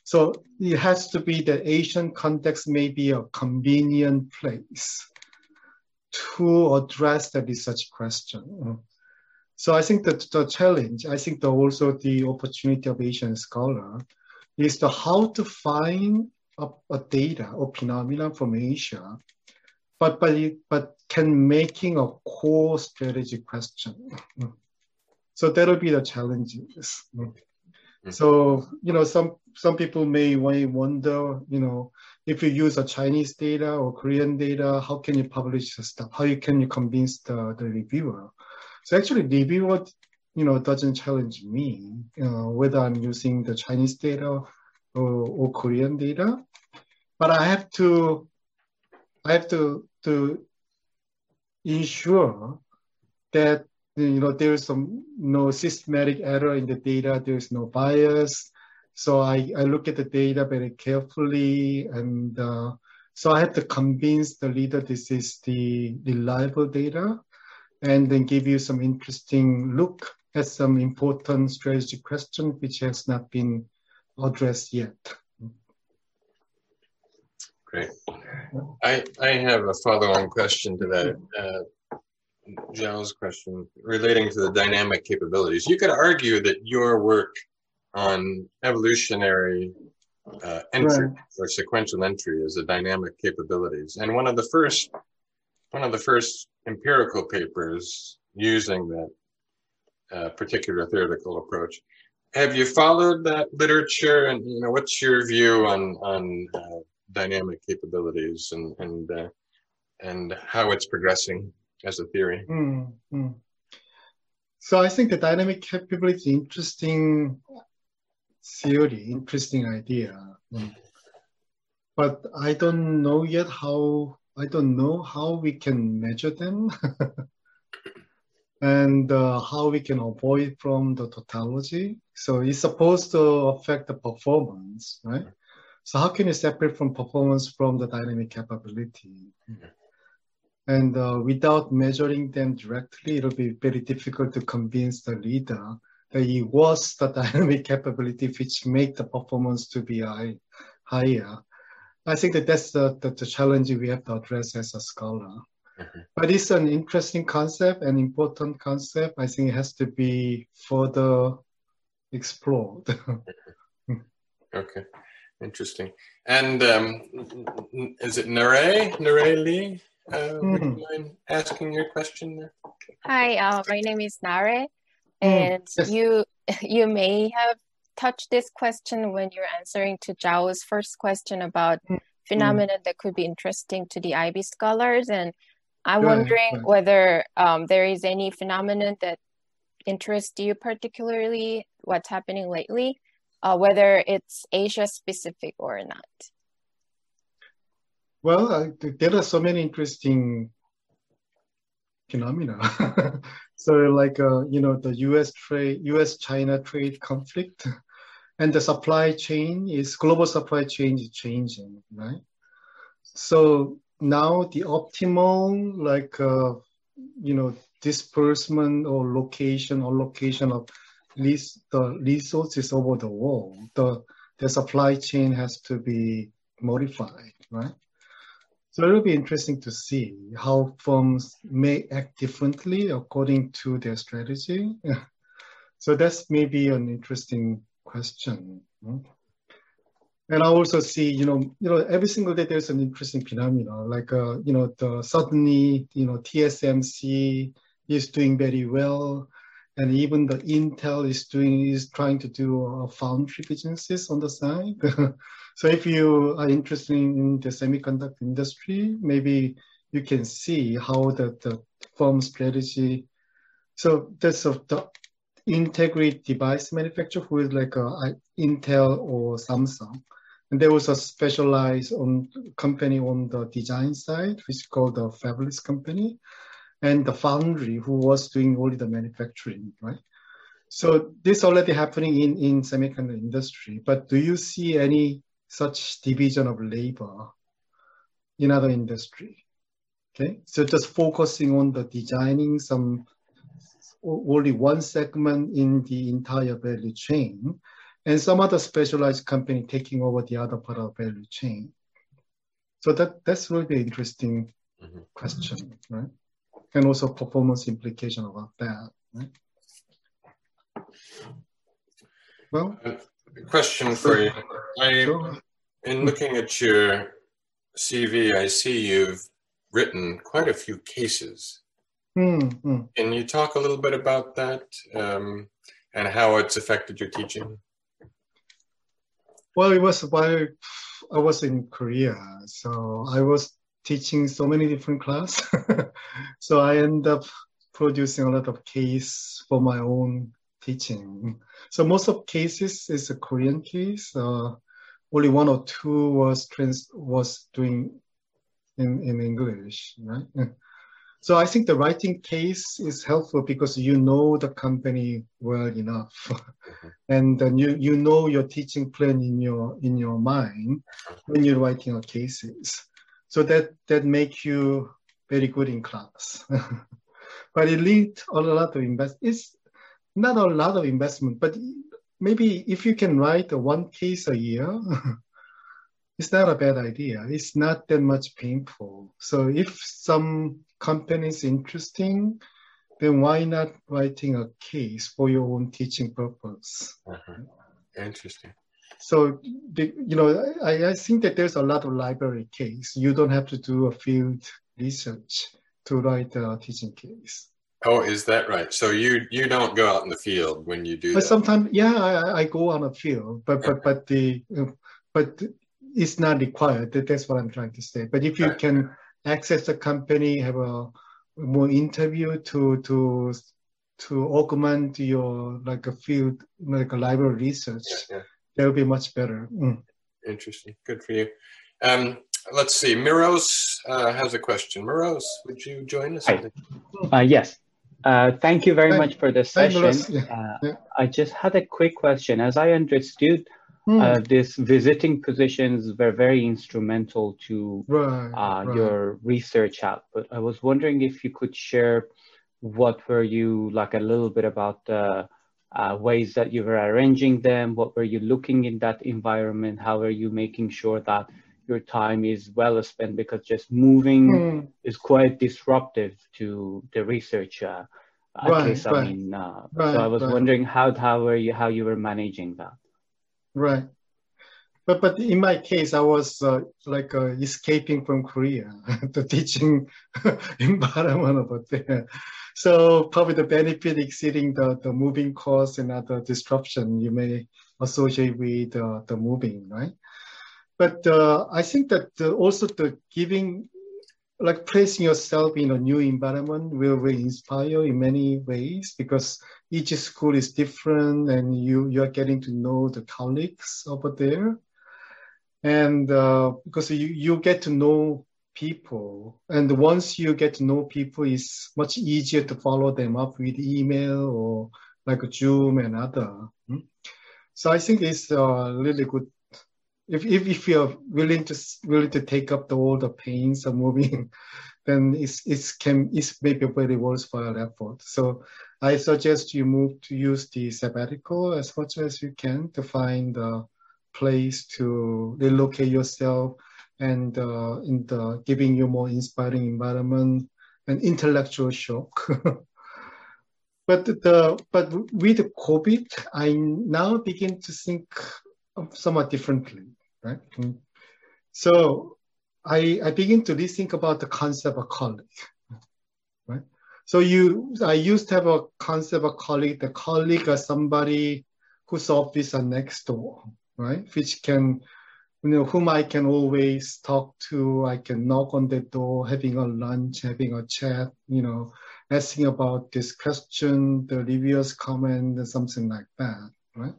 So it has to be the Asian context may be a convenient place to address the research question. So I think that the challenge, I think that also the opportunity of Asian scholar is to how to find a, a data or phenomena from Asia, but, but, but can making a core strategy question. So that'll be the challenges. Mm-hmm. So, you know, some some people may, wonder, you know, if you use a Chinese data or Korean data, how can you publish the stuff? How you, can you convince the, the reviewer? So actually, reviewer, you know, doesn't challenge me uh, whether I'm using the Chinese data or, or Korean data, but I have to, I have to to ensure that you know, there's some no systematic error in the data. There's no bias. So I, I look at the data very carefully. And uh, so I have to convince the leader this is the reliable data and then give you some interesting look at some important strategy question which has not been addressed yet. Great. I, I have a follow-on question to that. Uh, Zhao's question relating to the dynamic capabilities. You could argue that your work on evolutionary uh, entry right. or sequential entry is a dynamic capabilities. And one of the first, one of the first empirical papers using that uh, particular theoretical approach have you followed that literature, and you know, what's your view on on uh, dynamic capabilities and and uh, and how it's progressing as a theory? Mm-hmm. So I think the dynamic capability is interesting theory, interesting idea. Mm. But I don't know yet how I don't know how we can measure them. and uh, how we can avoid from the tautology. So it's supposed to affect the performance, right? So how can you separate from performance from the dynamic capability? And uh, without measuring them directly, it'll be very difficult to convince the leader that it was the dynamic capability which make the performance to be high, higher. I think that that's the, the, the challenge we have to address as a scholar. Mm-hmm. But it's an interesting concept, an important concept. I think it has to be further explored. okay, interesting. And um, is it Nare, Nare Lee? Uh. Would you mm-hmm. mind asking your question there? Hi, uh, my name is Nare, mm, and mm. yes. you you may have touched this question when you're answering to Zhao's first question about mm. phenomena that could be interesting to the IB scholars and I'm wondering whether um, there is any phenomenon that interests you particularly, what's happening lately, uh, whether it's Asia specific or not. Well, there are so many interesting phenomena. so, like uh, you know, the U.S. trade, U.S.-China trade conflict, and the supply chain is global supply chain is changing, right? So now the optimal like uh, you know disbursement or location or location of least the resources over the world the the supply chain has to be modified right so it'll be interesting to see how firms may act differently according to their strategy so that's maybe an interesting question and I also see, you know, you know, every single day there's an interesting phenomenon. Like, uh, you know, the suddenly, you know, TSMC is doing very well, and even the Intel is doing is trying to do uh, foundry businesses on the side. so if you are interested in the semiconductor industry, maybe you can see how the, the firm strategy. So that's of the integrate device manufacturer who is like a, Intel or Samsung. And there was a specialized on company on the design side, which is called the fabless company, and the foundry who was doing only the manufacturing, right? So this already happening in, in semiconductor industry, but do you see any such division of labor in other industry? Okay, so just focusing on the designing some only one segment in the entire value chain and some other specialized company taking over the other part of the value chain. So that that's really interesting mm-hmm. question, right? And also performance implication about that, right? Well, question for you. I, sure. in looking at your CV, I see you've written quite a few cases Mm-hmm. Can you talk a little bit about that um, and how it's affected your teaching? Well, it was while I was in Korea, so I was teaching so many different classes. so I end up producing a lot of case for my own teaching. So most of cases is a Korean case. Uh, only one or two was trans was doing in, in English, right? So I think the writing case is helpful because you know the company well enough, mm-hmm. and then you you know your teaching plan in your in your mind when you're writing a cases. So that that makes you very good in class. but it needs a lot of invest. It's not a lot of investment, but maybe if you can write one case a year, it's not a bad idea. It's not that much painful. So if some company is interesting, then why not writing a case for your own teaching purpose? Uh-huh. Interesting. So, the, you know, I, I think that there's a lot of library case. You don't have to do a field research to write a teaching case. Oh, is that right? So you you don't go out in the field when you do But that? sometimes, yeah, I, I go on a field, but but but the but it's not required. That- That's what I'm trying to say. But if you Right. can access the company, have a more interview to to to augment your like a field like a library research, Yeah, yeah. That would be much better. Mm. Interesting. Good for you. Um, let's see. Miros uh, has a question. Miros, would you join us? Hi. Uh, yes. Uh, thank you very Hi. much for this session. Yeah. Uh, Yeah. I just had a quick question. As I understood, Mm. uh, these visiting positions were very instrumental to right, uh, right. your research output. I was wondering if you could share what were you like a little bit about the uh, ways that you were arranging them, what were you looking in that environment, how are you making sure that your time is well spent because just moving Mm. is quite disruptive to the research. Uh, Right, I right. mean, uh, Right, so I was wondering how how were you how you were managing that. Right. But but in my case, I was uh, like uh, escaping from Korea, the teaching environment over there. So probably the benefit exceeding the, the moving cost and other disruption you may associate with uh, the moving, right? But uh, I think that uh, also the giving, like placing yourself in a new environment will, will inspire in many ways because each school is different and you, you are getting to know the colleagues over there. And uh, because you, you get to know people and once you get to know people, it's much easier to follow them up with email or like Zoom and other. Hmm? So I think it's uh, really good if, if, if you're willing to willing to take up the, all the pains of moving, then it's it's can it's maybe a very worthwhile effort. So I suggest you move to use the sabbatical as much as you can to find a place to relocate yourself and uh, in the giving you more inspiring environment and intellectual shock. but the but with COVID, I now begin to think somewhat differently, right? So I, I begin to rethink about the concept of colleague, right? So you, I used to have a concept of colleague. The colleague is somebody whose office are next door, right? Which can, you know, whom I can always talk to. I can knock on the door, having a lunch, having a chat, you know, asking about this question, the reviewers comment, something like that, right?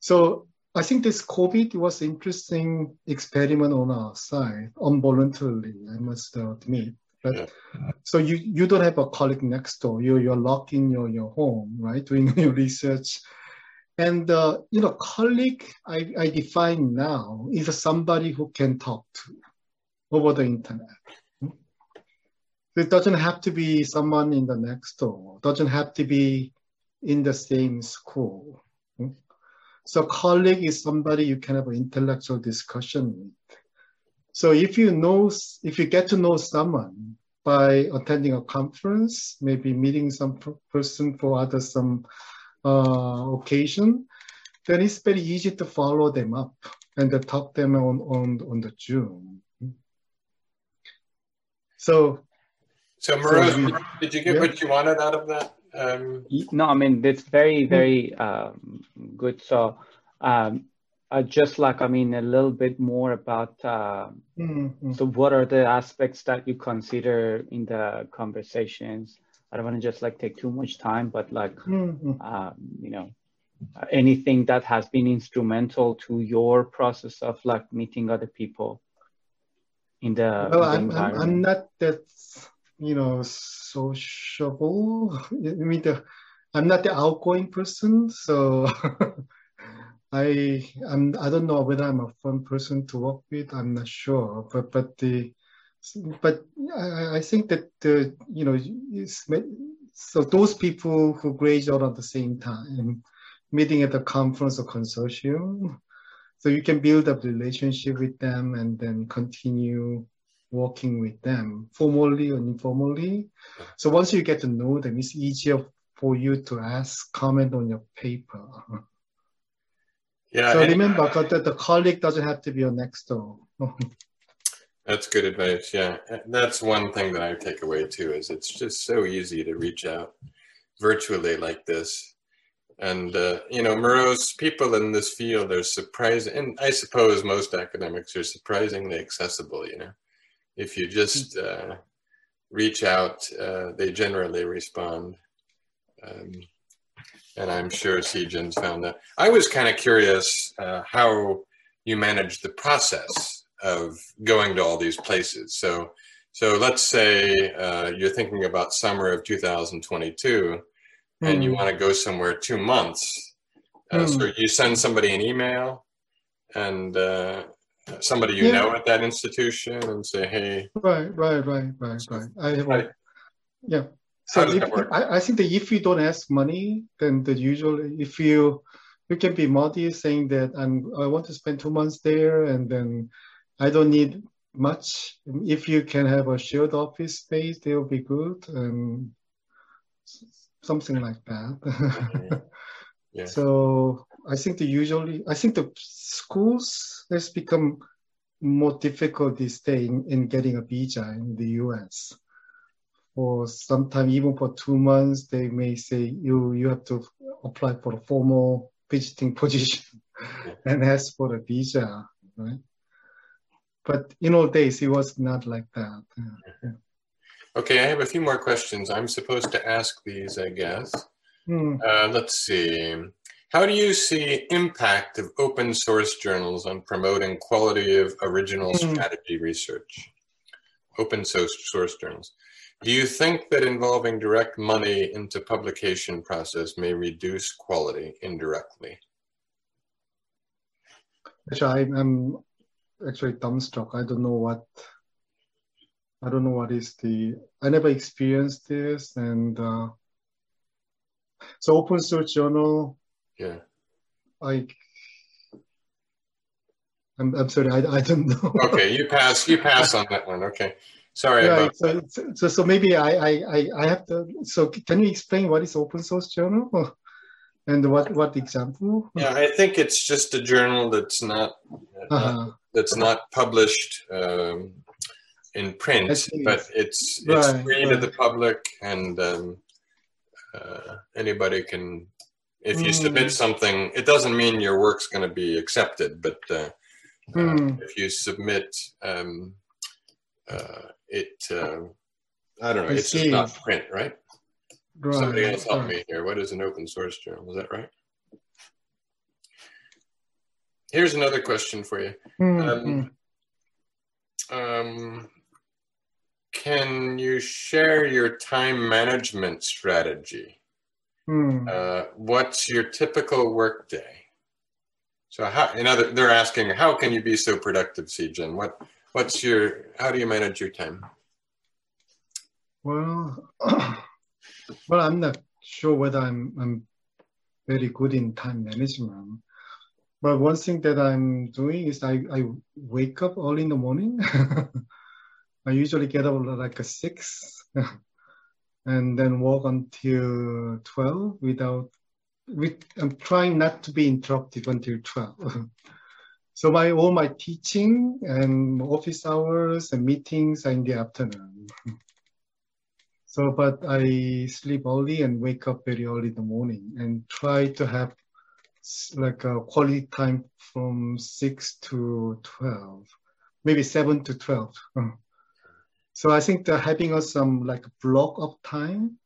So I think this COVID was interesting experiment on our side, involuntarily, I must admit. But Yeah. so you, you don't have a colleague next door. You you're locked in your, your home, right? Doing your research. And uh, you know, colleague I, I define now is somebody who can talk to over the internet. It doesn't have to be someone in the next door. Doesn't have to be in the same school. So colleague is somebody you can have an intellectual discussion with. So if you know, if you get to know someone by attending a conference, maybe meeting some person for other some uh, occasion, then it's very easy to follow them up and to talk them on on on the Zoom. So So, Maros, we- did you get yeah. what you wanted out of that? Um, No, I mean it's very very um, good. So um, uh, just like I mean a little bit more about uh, mm, so what are the aspects that you consider in the conversations? I don't want to just like take too much time, but like mm, mm. um, you know uh, anything that has been instrumental to your process of like meeting other people in the, in Well, the I'm, I'm. I'm not that, you know, sociable. I mean, the, I'm not the outgoing person, so I, I'm, I don't know whether I'm a fun person to work with. I'm not sure, but but the, but I, I think that the, you know, so those people who graduate at the same time, meeting at the conference or consortium, so you can build up relationship with them and then continue working with them formally or informally. So once you get to know them, it's easier for you to ask comment on your paper. yeah. so remember that the colleague doesn't have to be your next door. That's good advice. Yeah, that's one thing that I take away too. Is it's just so easy to reach out virtually like this, and uh, you know, Maros people in this field are surprising, and I suppose most academics are surprisingly accessible. You know, if you just uh, reach out, uh, they generally respond. Um, and I'm sure Sijin's found that. I was kind of curious uh, how you manage the process of going to all these places. So, so let's say uh, you're thinking about summer of 2022, mm. and you hmm. want to go somewhere two months. Uh, mm. So you send somebody an email, and uh, somebody you yeah. know at that institution, and say, "Hey." Right, right, right, right, right. I, right. Yeah. So if, I, I think that if you don't ask money, then the usual if you you can be modest saying that I'm I want to spend two months there and then I don't need much. If you can have a shared office space, they will be good um, and something like that. yeah. So I think the usually I think the schools has become more difficult these days in, in getting a visa in the US for sometimes even for two months, they may say you you have to apply for a formal visiting position and ask for a visa, right? But in old days, it was not like that. Yeah. Okay, I have a few more questions. I'm supposed to ask these, I guess. Hmm. Uh, let's see. How do you see impact of open source journals on promoting quality of original hmm. strategy research? Open source source journals. Do you think that involving direct money into publication process may reduce quality indirectly? Actually, I'm actually dumbstruck. I don't know what I don't know what is the I never experienced this and uh, so open source journal. Yeah. I I'm, I'm sorry, I, I don't know. okay, you pass you pass on that one. Okay. Sorry. Right. So, so, so maybe I, I, I have to. So can you explain what is open source journal? And what what example? Yeah, I think it's just a journal that's not uh-huh. That's not published um, in print, but it's it's right, free right. to the public, and um, uh, anybody can. If you mm. submit something, it doesn't mean your work's going to be accepted, but uh, mm. if you submit um, uh, it uh, I don't know. I it's just not print, right? right? Somebody else help me here. What is an open source journal? Is that right? Here's another question for you. Mm-hmm. Um, um, can you share your time management strategy? Mm. Uh, what's your typical workday? So, how, in other, they're asking, how can you be so productive, Sijin? What What's your, how do you manage your time? Well, well, I'm not sure whether I'm, I'm very good in time management. But one thing that I'm doing is I, I wake up early in the morning. I usually get up like a six and then walk until 12 without, with, I'm trying not to be interrupted until 12. So my all my teaching and office hours and meetings are in the afternoon. So, but I sleep early and wake up very early in the morning and try to have like a quality time from six to 12, maybe seven to 12. So I think that having a, some like block of time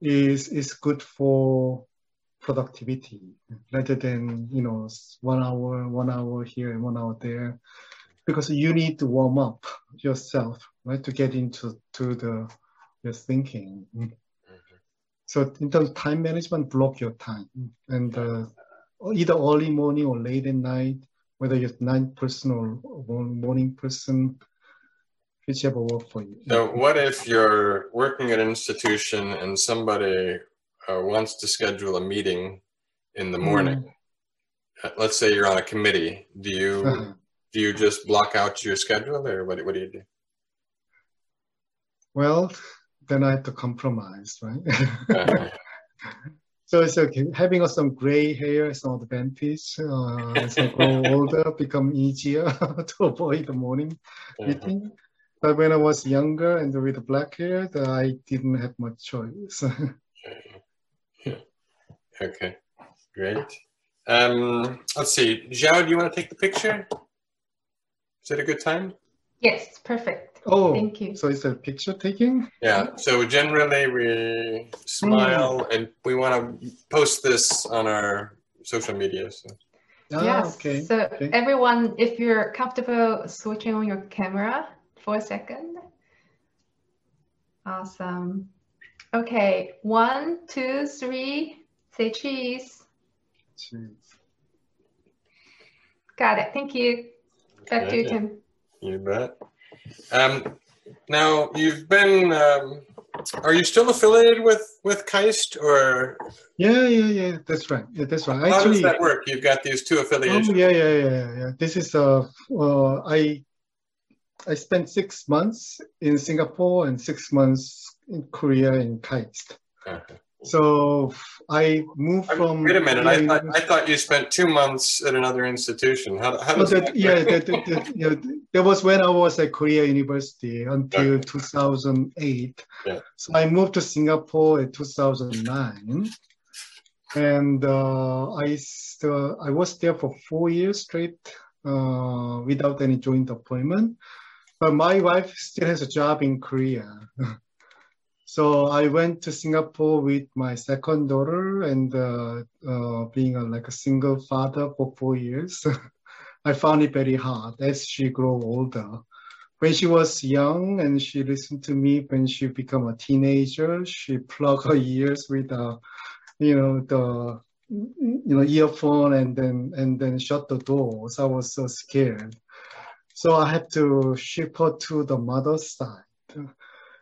is, is good for productivity. Rather than you know one hour one hour here and one hour there. Because you need to warm up yourself right to get into to the your thinking. Mm-hmm. so in terms of time management block your time. And uh, either early morning or late at night whether you're night person or morning person whichever work for you so what if you're working at an institution and somebody uh, wants to schedule a meeting in the morning, mm. let's say you're on a committee, do you uh-huh. do you just block out your schedule, or what? What do you do? Well, then I have to compromise, right? uh-huh. So it's okay. Having some gray hair is an advantage. Uh, as I grow older, become easier to avoid the morning Uh-huh. meeting. But when I was younger and with black hair, I didn't have much choice. Okay, great. Um, let's see. Zhao, do you want to take the picture? Is it a good time? Yes, perfect. oh, Thank you. so it's a picture taking? Yeah. So generally we smile and we want to post this on our social media. So. Ah, yes. okay. So okay. everyone, if you're comfortable switching on your camera for a second. Awesome. Okay, one, two, three. Say cheese. Cheese. Got it. Thank you. Back to you, Okay. Tim. You bet. Um, now you've been. Um, are you still affiliated with with KAIST, or Yeah, yeah, yeah. That's right. Yeah, that's right. how does that work? You've got these two affiliations. yeah, yeah, yeah, yeah. This is uh, uh, I I spent six months in Singapore and six months in Korea in KAIST. Okay. So I moved I- from. Wait a minute. I thought I thought you spent two months at another institution. How, how Oh, does that, that? yeah, that, that, know, that was when I was at Korea University until 2008. Yeah. So I moved to Singapore in 2009, and uh, I still I was there for four years straight uh, without any joint appointment. But my wife still has a job in Korea. So I went to Singapore with my second daughter and uh, uh, being a, like a single father for four years. I found it very hard as she grew older. When she was young and she listened to me, when she became a teenager, she plugged her ears with, uh, you know, the you know earphone and then and then shut the doors. I was so scared, so I had to ship her to the mother's side.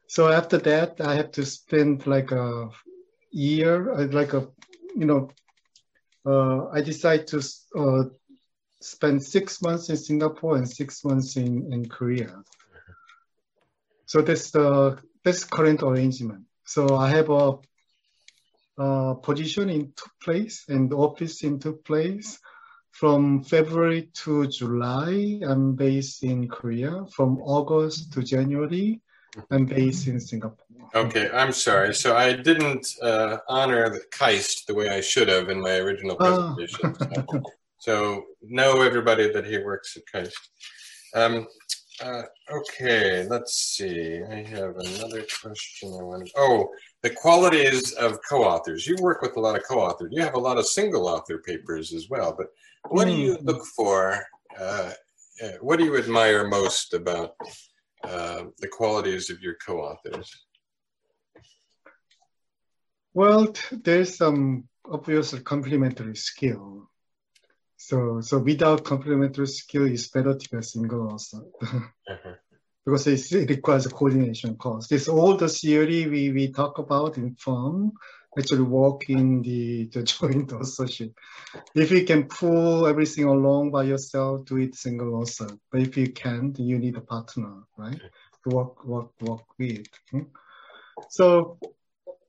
So after that, I have to spend like a year, uh, like a, you know, uh, I decided to uh, spend six months in Singapore and six months in, in Korea. So that's the that's current arrangement. So I have a, a position in two place and office in two place. From February to July, I'm based in Korea. From August to January, I'm based in Singapore. Okay, I'm sorry. So I didn't uh, honor the KAIST the way I should have in my original Oh. presentation. so know everybody that he works at KAIST. Um, uh, okay, let's see. I have another question I wanted. Oh, the qualities of co-authors. You work with a lot of co-authors. You have a lot of single author papers as well. But what do you Mm. look for? Uh, uh, what do you admire most about uh, the qualities of your co-authors? Well, there's some obvious complementary skill. So, so without complementary skill, it's better to be a single also. Uh-huh. because it's- it requires a coordination course. This all the theory we, we talk about in firm actually work in the, the joint authorship. If you can pull everything along by yourself, do it single also. But if you can't, you need a partner, right? To work, work, work with. hmm? So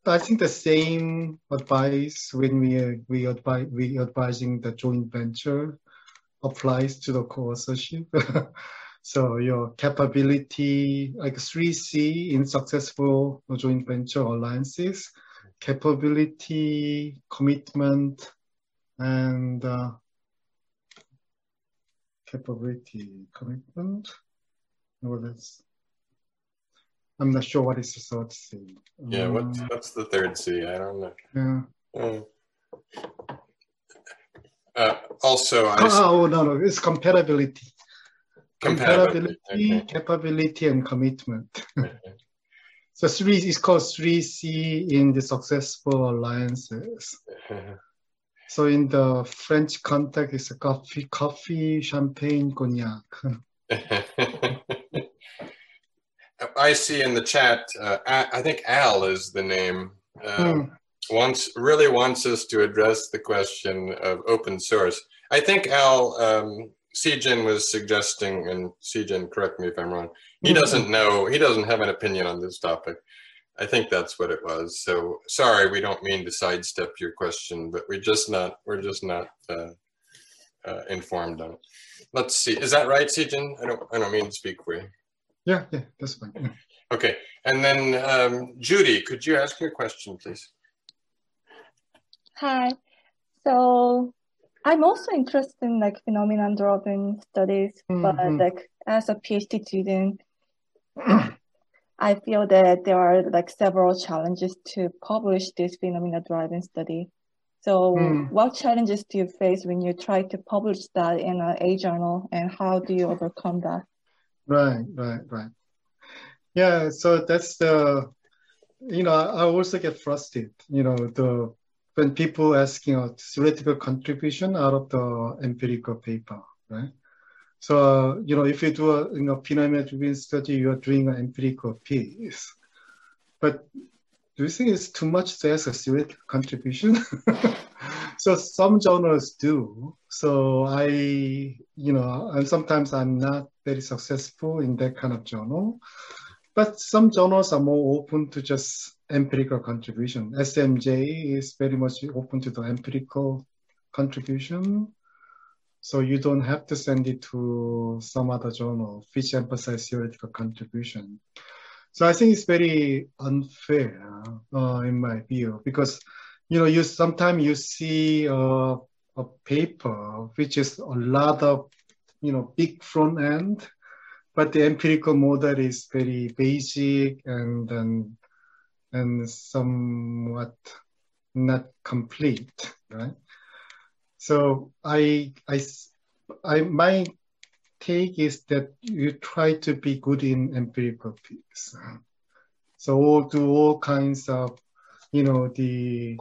I think the same advice when we we advise we advising the joint venture applies to the co-authorship. so your capability, like three C in successful joint venture alliances, capability, commitment, and uh, capability, commitment. That's. I'm not sure what is the third C. Yeah, what's Um, what's the third C? I don't know. yeah. Uh, uh, also, I Oh, no, no, it's compatibility. compatibility. Compatibility, capability, and commitment. So three is called three C in the successful alliances. So in the French context, it's a coffee, coffee, champagne, cognac. I see in the chat. Uh, I think Al is the name. Uh, Hmm. Wants really wants us to address the question of open source. I think Al um, Sijin was suggesting, and Sijin, correct me if I'm wrong. He Hmm. doesn't know. He doesn't have an opinion on this topic. I think that's what it was. So sorry, we don't mean to sidestep your question, but we're just not we're just not uh, uh, informed on it. Let's see. Is that right, Sijin? I don't I don't mean to speak for you. Yeah, yeah, that's fine. Yeah. Okay, and then um, Judy, could you ask your question, please? Hi. So I'm also interested in like phenomenon-driven studies, mm-hmm. but like as a PhD student, I feel that there are like several challenges to publish this phenomena-driven study. So, mm. what challenges do you face when you try to publish that in an A journal, and how do you overcome that? Right, right, right. Yeah, so that's the, you know, I also get frustrated. You know, the when people asking a theoretical contribution out of the empirical paper, right? So, uh, you know, if you do a you know, phenomena-driven study, you are doing an empirical piece. But do you think it's too much to ask a theoretical contribution? so some journals do. So I, you know, and sometimes I'm not very successful in that kind of journal. But some journals are more open to just empirical contribution. SMJ is very much open to the empirical contribution. So you don't have to send it to some other journal which emphasize theoretical contribution. So I think it's very unfair uh, in my view because you know you sometimes you see uh, a paper which is a lot of you know big front end, but the empirical model is very basic and and, and somewhat not complete, right? So I, I, I, my take is that you try to be good in empirical piece. So do all kinds of, you know, the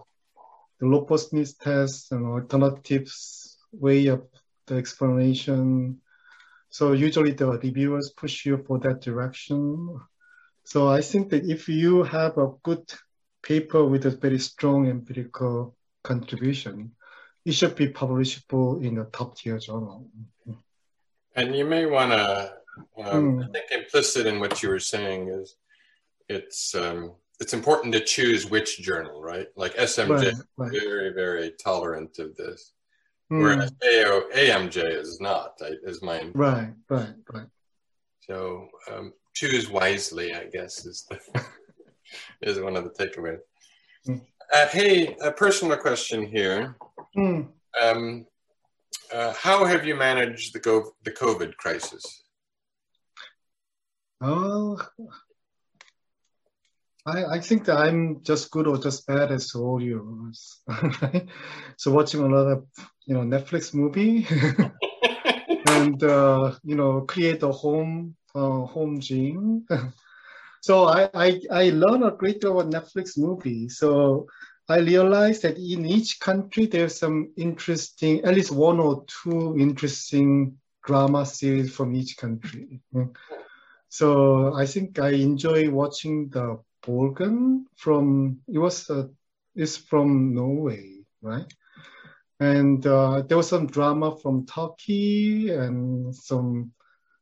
the robustness tests and alternatives way of the explanation. So usually the reviewers push you for that direction. So I think that if you have a good paper with a very strong empirical contribution, it should be publishable in a top tier journal. And you may want to, um, mm. I think implicit in what you were saying is it's um, it's important to choose which journal, right? Like SMJ right, right. very, very tolerant of this. Mm. Whereas AO, AMJ is not, is mine. Right, right, right. So um, choose wisely, I guess, is the is one of the takeaways. Mm. Uh, hey, a personal question here. Mm. Um, uh, how have you managed the, go- the COVID crisis? Oh, I, I think that I'm just good or just bad as all you. so watching a lot of you know Netflix movie and uh, you know create a home uh, home gym. so I, I I learned a great deal about Netflix movie. So I realized that in each country there's some interesting, at least one or two interesting drama series from each country. So I think I enjoy watching the Borgen from it was uh, is from Norway, right? And uh, there was some drama from Turkey and some,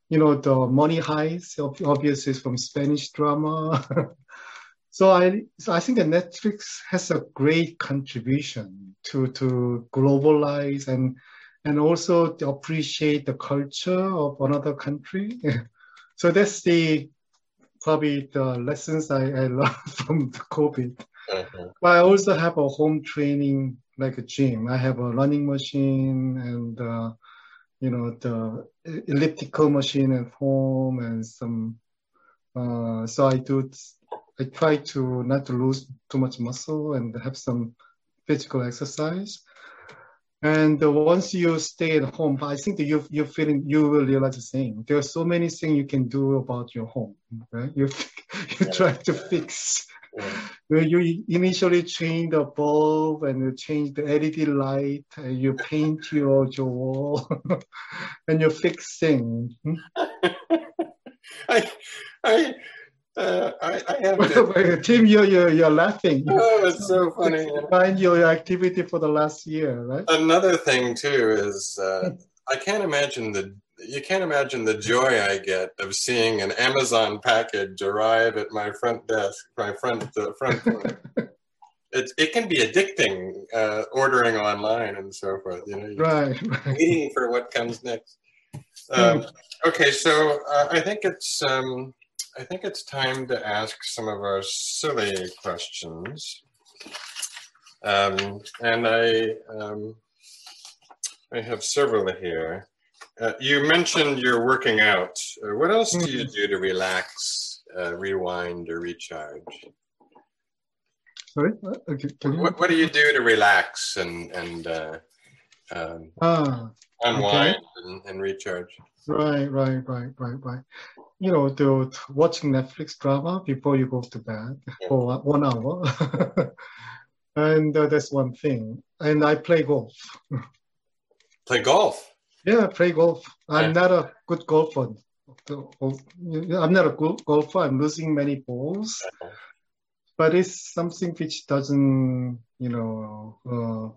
you know, the Money Heist obviously is from Spanish drama. So I, so I think that Netflix has a great contribution to, to globalize and, and also to appreciate the culture of another country. so that's the, probably the lessons I, I learned from the COVID. Mm-hmm. But I also have a home training, like a gym. I have a running machine and, uh, you know, the elliptical machine at home and some, uh, so I do I try to not to lose too much muscle and have some physical exercise. And once you stay at home, I think that you you feeling you will realize the same. There are so many things you can do about your home. Right? You you try to fix. Yeah. You initially change the bulb and you change the LED light. And you paint your your wall, and you're fixing. Hmm? I I uh, I, I have to. Tim, you're, you're, you're laughing. Oh, it's so funny. Find your activity for the last year, right? Another thing, too, is uh, I can't imagine the you can't imagine the joy I get of seeing an Amazon package arrive at my front desk, my front the front. it it can be addicting uh, ordering online and so forth. You know, right, right. waiting for what comes next. Um, okay, so uh, I think it's um, I think it's time to ask some of our silly questions. Um, and I um, I have several here. Uh, you mentioned you're working out. Uh, what else do you do to relax, uh, rewind, or recharge? Sorry, uh, okay, what, what, do you do to relax and and uh, um, ah, unwind okay. and, and, recharge? Right, right, right, right, right. You know, to watching Netflix drama before you go to bed yeah. for one hour, and uh, that's one thing. And I play golf. play golf. Yeah, I play golf. I'm yeah. not a good golfer. I'm not a good golfer. I'm losing many balls. Uh-huh but it's something which doesn't, you know, uh,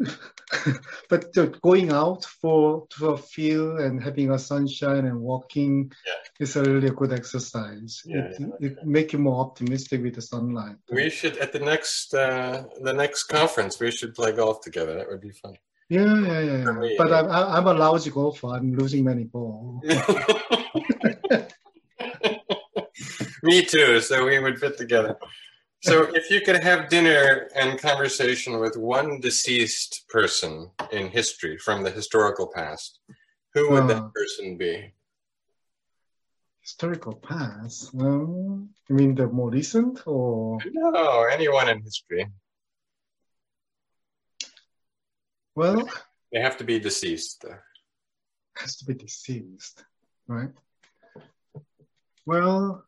but going out for to a field and having a sunshine and walking yeah. is a really good exercise. Yeah, it, yeah. it make you more optimistic with the sunlight. We should at the next uh, the next conference we should play golf together. That would be fun. Yeah, yeah, yeah. yeah. Me, but I'm I'm a lousy golfer. I'm losing many balls. me too. So we would fit together. So, if you could have dinner and conversation with one deceased person in history from the historical past, who would uh, that person be? Historical past? Um, you mean the more recent or? No, anyone in history. Well, they have to be deceased. Has to be deceased, right? Well,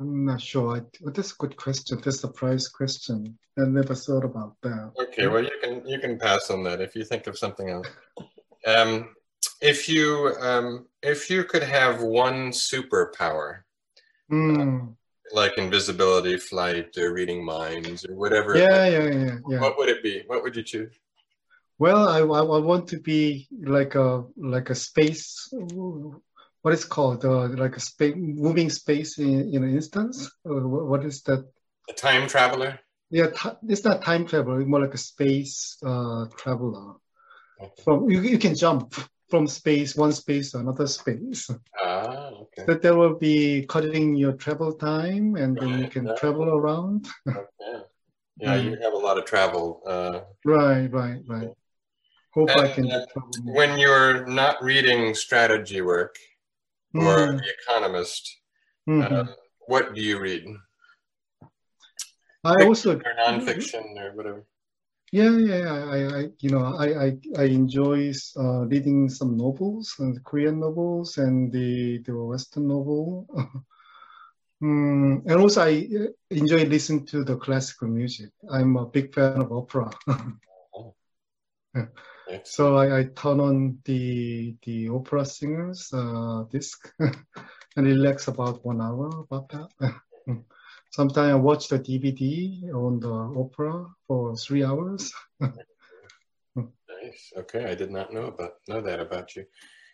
I'm not sure. I, well, that's a good question. That's a prize question. I never thought about that. Okay, well you can you can pass on that if you think of something else. Um, if you um, if you could have one superpower, mm. uh, like invisibility, flight, or reading minds, or whatever. Yeah, yeah, yeah, yeah. What would it be? What would you choose? Well, I, I, I want to be like a like a space what is called uh, like a space, moving space in, in an instance? Or what is that? A time traveler? Yeah, it's not time traveler. It's more like a space uh, traveler. Okay. From you, you can jump from space, one space to another space. Ah, okay. That there will be cutting your travel time, and right. then you can yeah. travel around. okay. Yeah, mm. you have a lot of travel. Uh, right, right, right. Hope and, I can. Uh, when you're not reading strategy work, or mm. The Economist. Mm-hmm. Uh, what do you read? I Fiction also or nonfiction or whatever. Yeah, yeah, I, I you know, I, I, I enjoy uh, reading some novels, and Korean novels, and the the Western novel. mm, and also, I uh, enjoy listening to the classical music. I'm a big fan of opera. So I, I, turn on the the opera singers uh, disc and relax about one hour about that. Sometimes I watch the DVD on the opera for three hours. nice. Okay, I did not know about know that about you.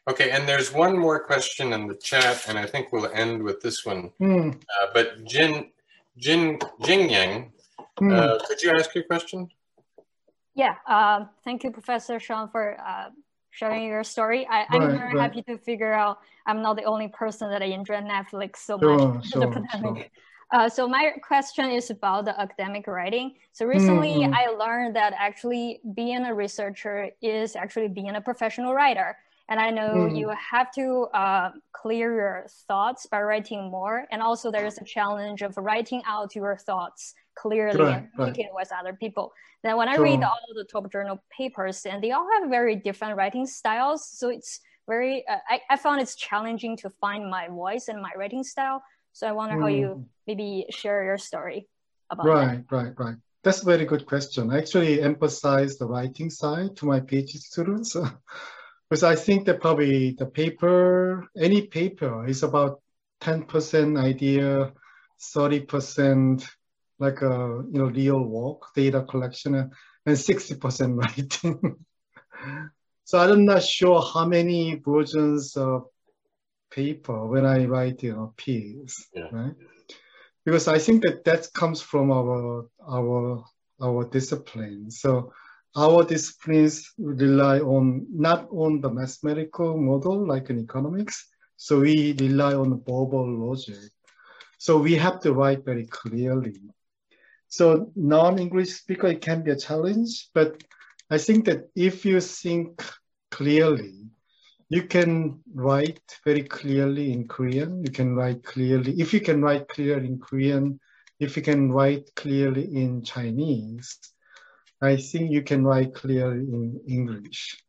Okay, and there's one more question in the chat, and I think we'll end with this one. Mm. Uh, but Jin Jin Jing Yang, mm. uh, could you ask your question? Yeah, um, thank you, Professor Sean, for uh, sharing your story. I, am right, very right. happy to figure out I'm not the only person that I enjoy Netflix so sure, much sure, the pandemic. Sure. Uh, so my question is about the academic writing. So recently mm-hmm. I learned that actually being a researcher is actually being a professional writer. And I know mm. you have to uh, clear your thoughts by writing more. And also there is a challenge of writing out your thoughts clearly right, and communicate right. with other people. Then when I read all of the top journal papers, and they all have very different writing styles, so it's very uh, I, I found it's challenging to find my voice and my writing style. So I wonder mm. how you mm. maybe share your story about right, that. Right, right, That's a very good question. I actually emphasize the writing side to my PhD students because I think that probably the paper, any paper, is about 10% idea, 30% like a you know real work data collection uh, and 60% writing So I'm not sure how many versions of paper when I write, you know, piece, yeah. right? Because I think that that comes from our our our discipline. So our disciplines rely on not on the mathematical model like in economics. So we rely on the verbal logic. So we have to write very clearly. So non-English speaker, it can be a challenge, but I think that if you think clearly, you can write very clearly in Korean. You can write clearly. If you can write clearly in Korean, if you can write clearly in Chinese, I think you can write clearly in English.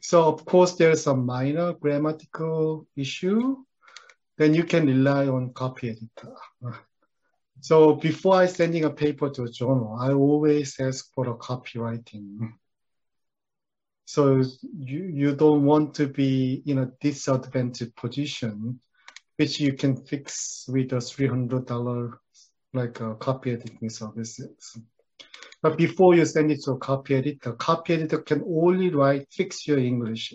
So of course there's a minor grammatical issue, then you can rely on copy editor. So before I sending a paper to a journal, I always ask for a copywriting. Mm. So you, you don't want to be in a disadvantaged position, which you can fix with a $300 like a copy editing services. But before you send it to a copy editor, copy editor can only write, fix your English.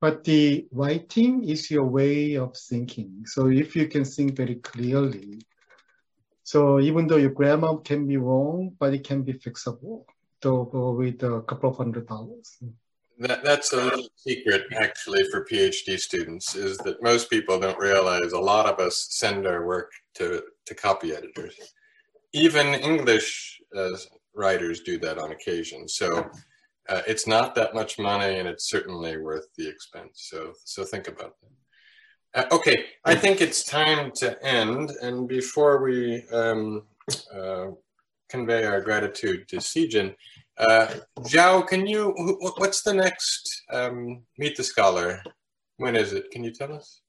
But the writing is your way of thinking. So if you can think very clearly, so even though your grammar can be wrong, but it can be fixable to, with a couple of hundred dollars. That, that's a little secret actually for PhD students is that most people don't realize a lot of us send our work to, to copy editors. Even English uh, writers do that on occasion. So uh, it's not that much money and it's certainly worth the expense. So, so think about that. Uh, okay, I think it's time to end. And before we um, uh, convey our gratitude to Sijin, uh, Zhao, can you, what's the next um, Meet the Scholar? When is it? Can you tell us?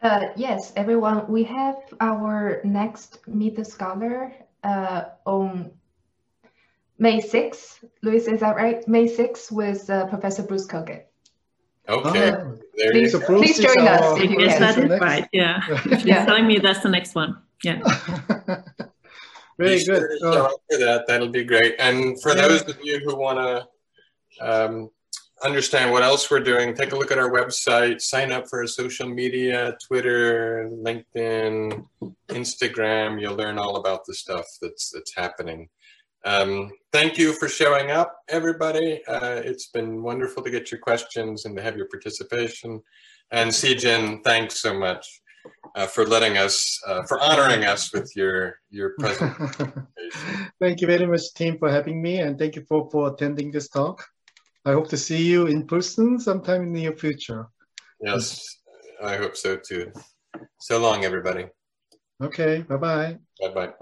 Uh, yes, everyone, we have our next Meet the Scholar uh, on May 6th. Luis, is that right? May 6th with uh, Professor Bruce Kogut. Okay. Uh, please, please join us if you yes, can. That's right. Yeah. She's yeah. telling me that's the next one. Yeah. Very Be good. Sure uh, for that. That'll be great. And for yeah. those of you who want to um, understand what else we're doing, take a look at our website, sign up for our social media, Twitter, LinkedIn, Instagram. You'll learn all about the stuff that's that's happening. Um, thank you for showing up, everybody. Uh, it's been wonderful to get your questions and to have your participation. And Sijin, thanks so much uh, for letting us, uh, for honoring us with your your presence. thank you very much, team, for having me, and thank you for, for attending this talk. I hope to see you in person sometime in the near future. Yes, I hope so too. So long, everybody. Okay, bye-bye. Bye-bye.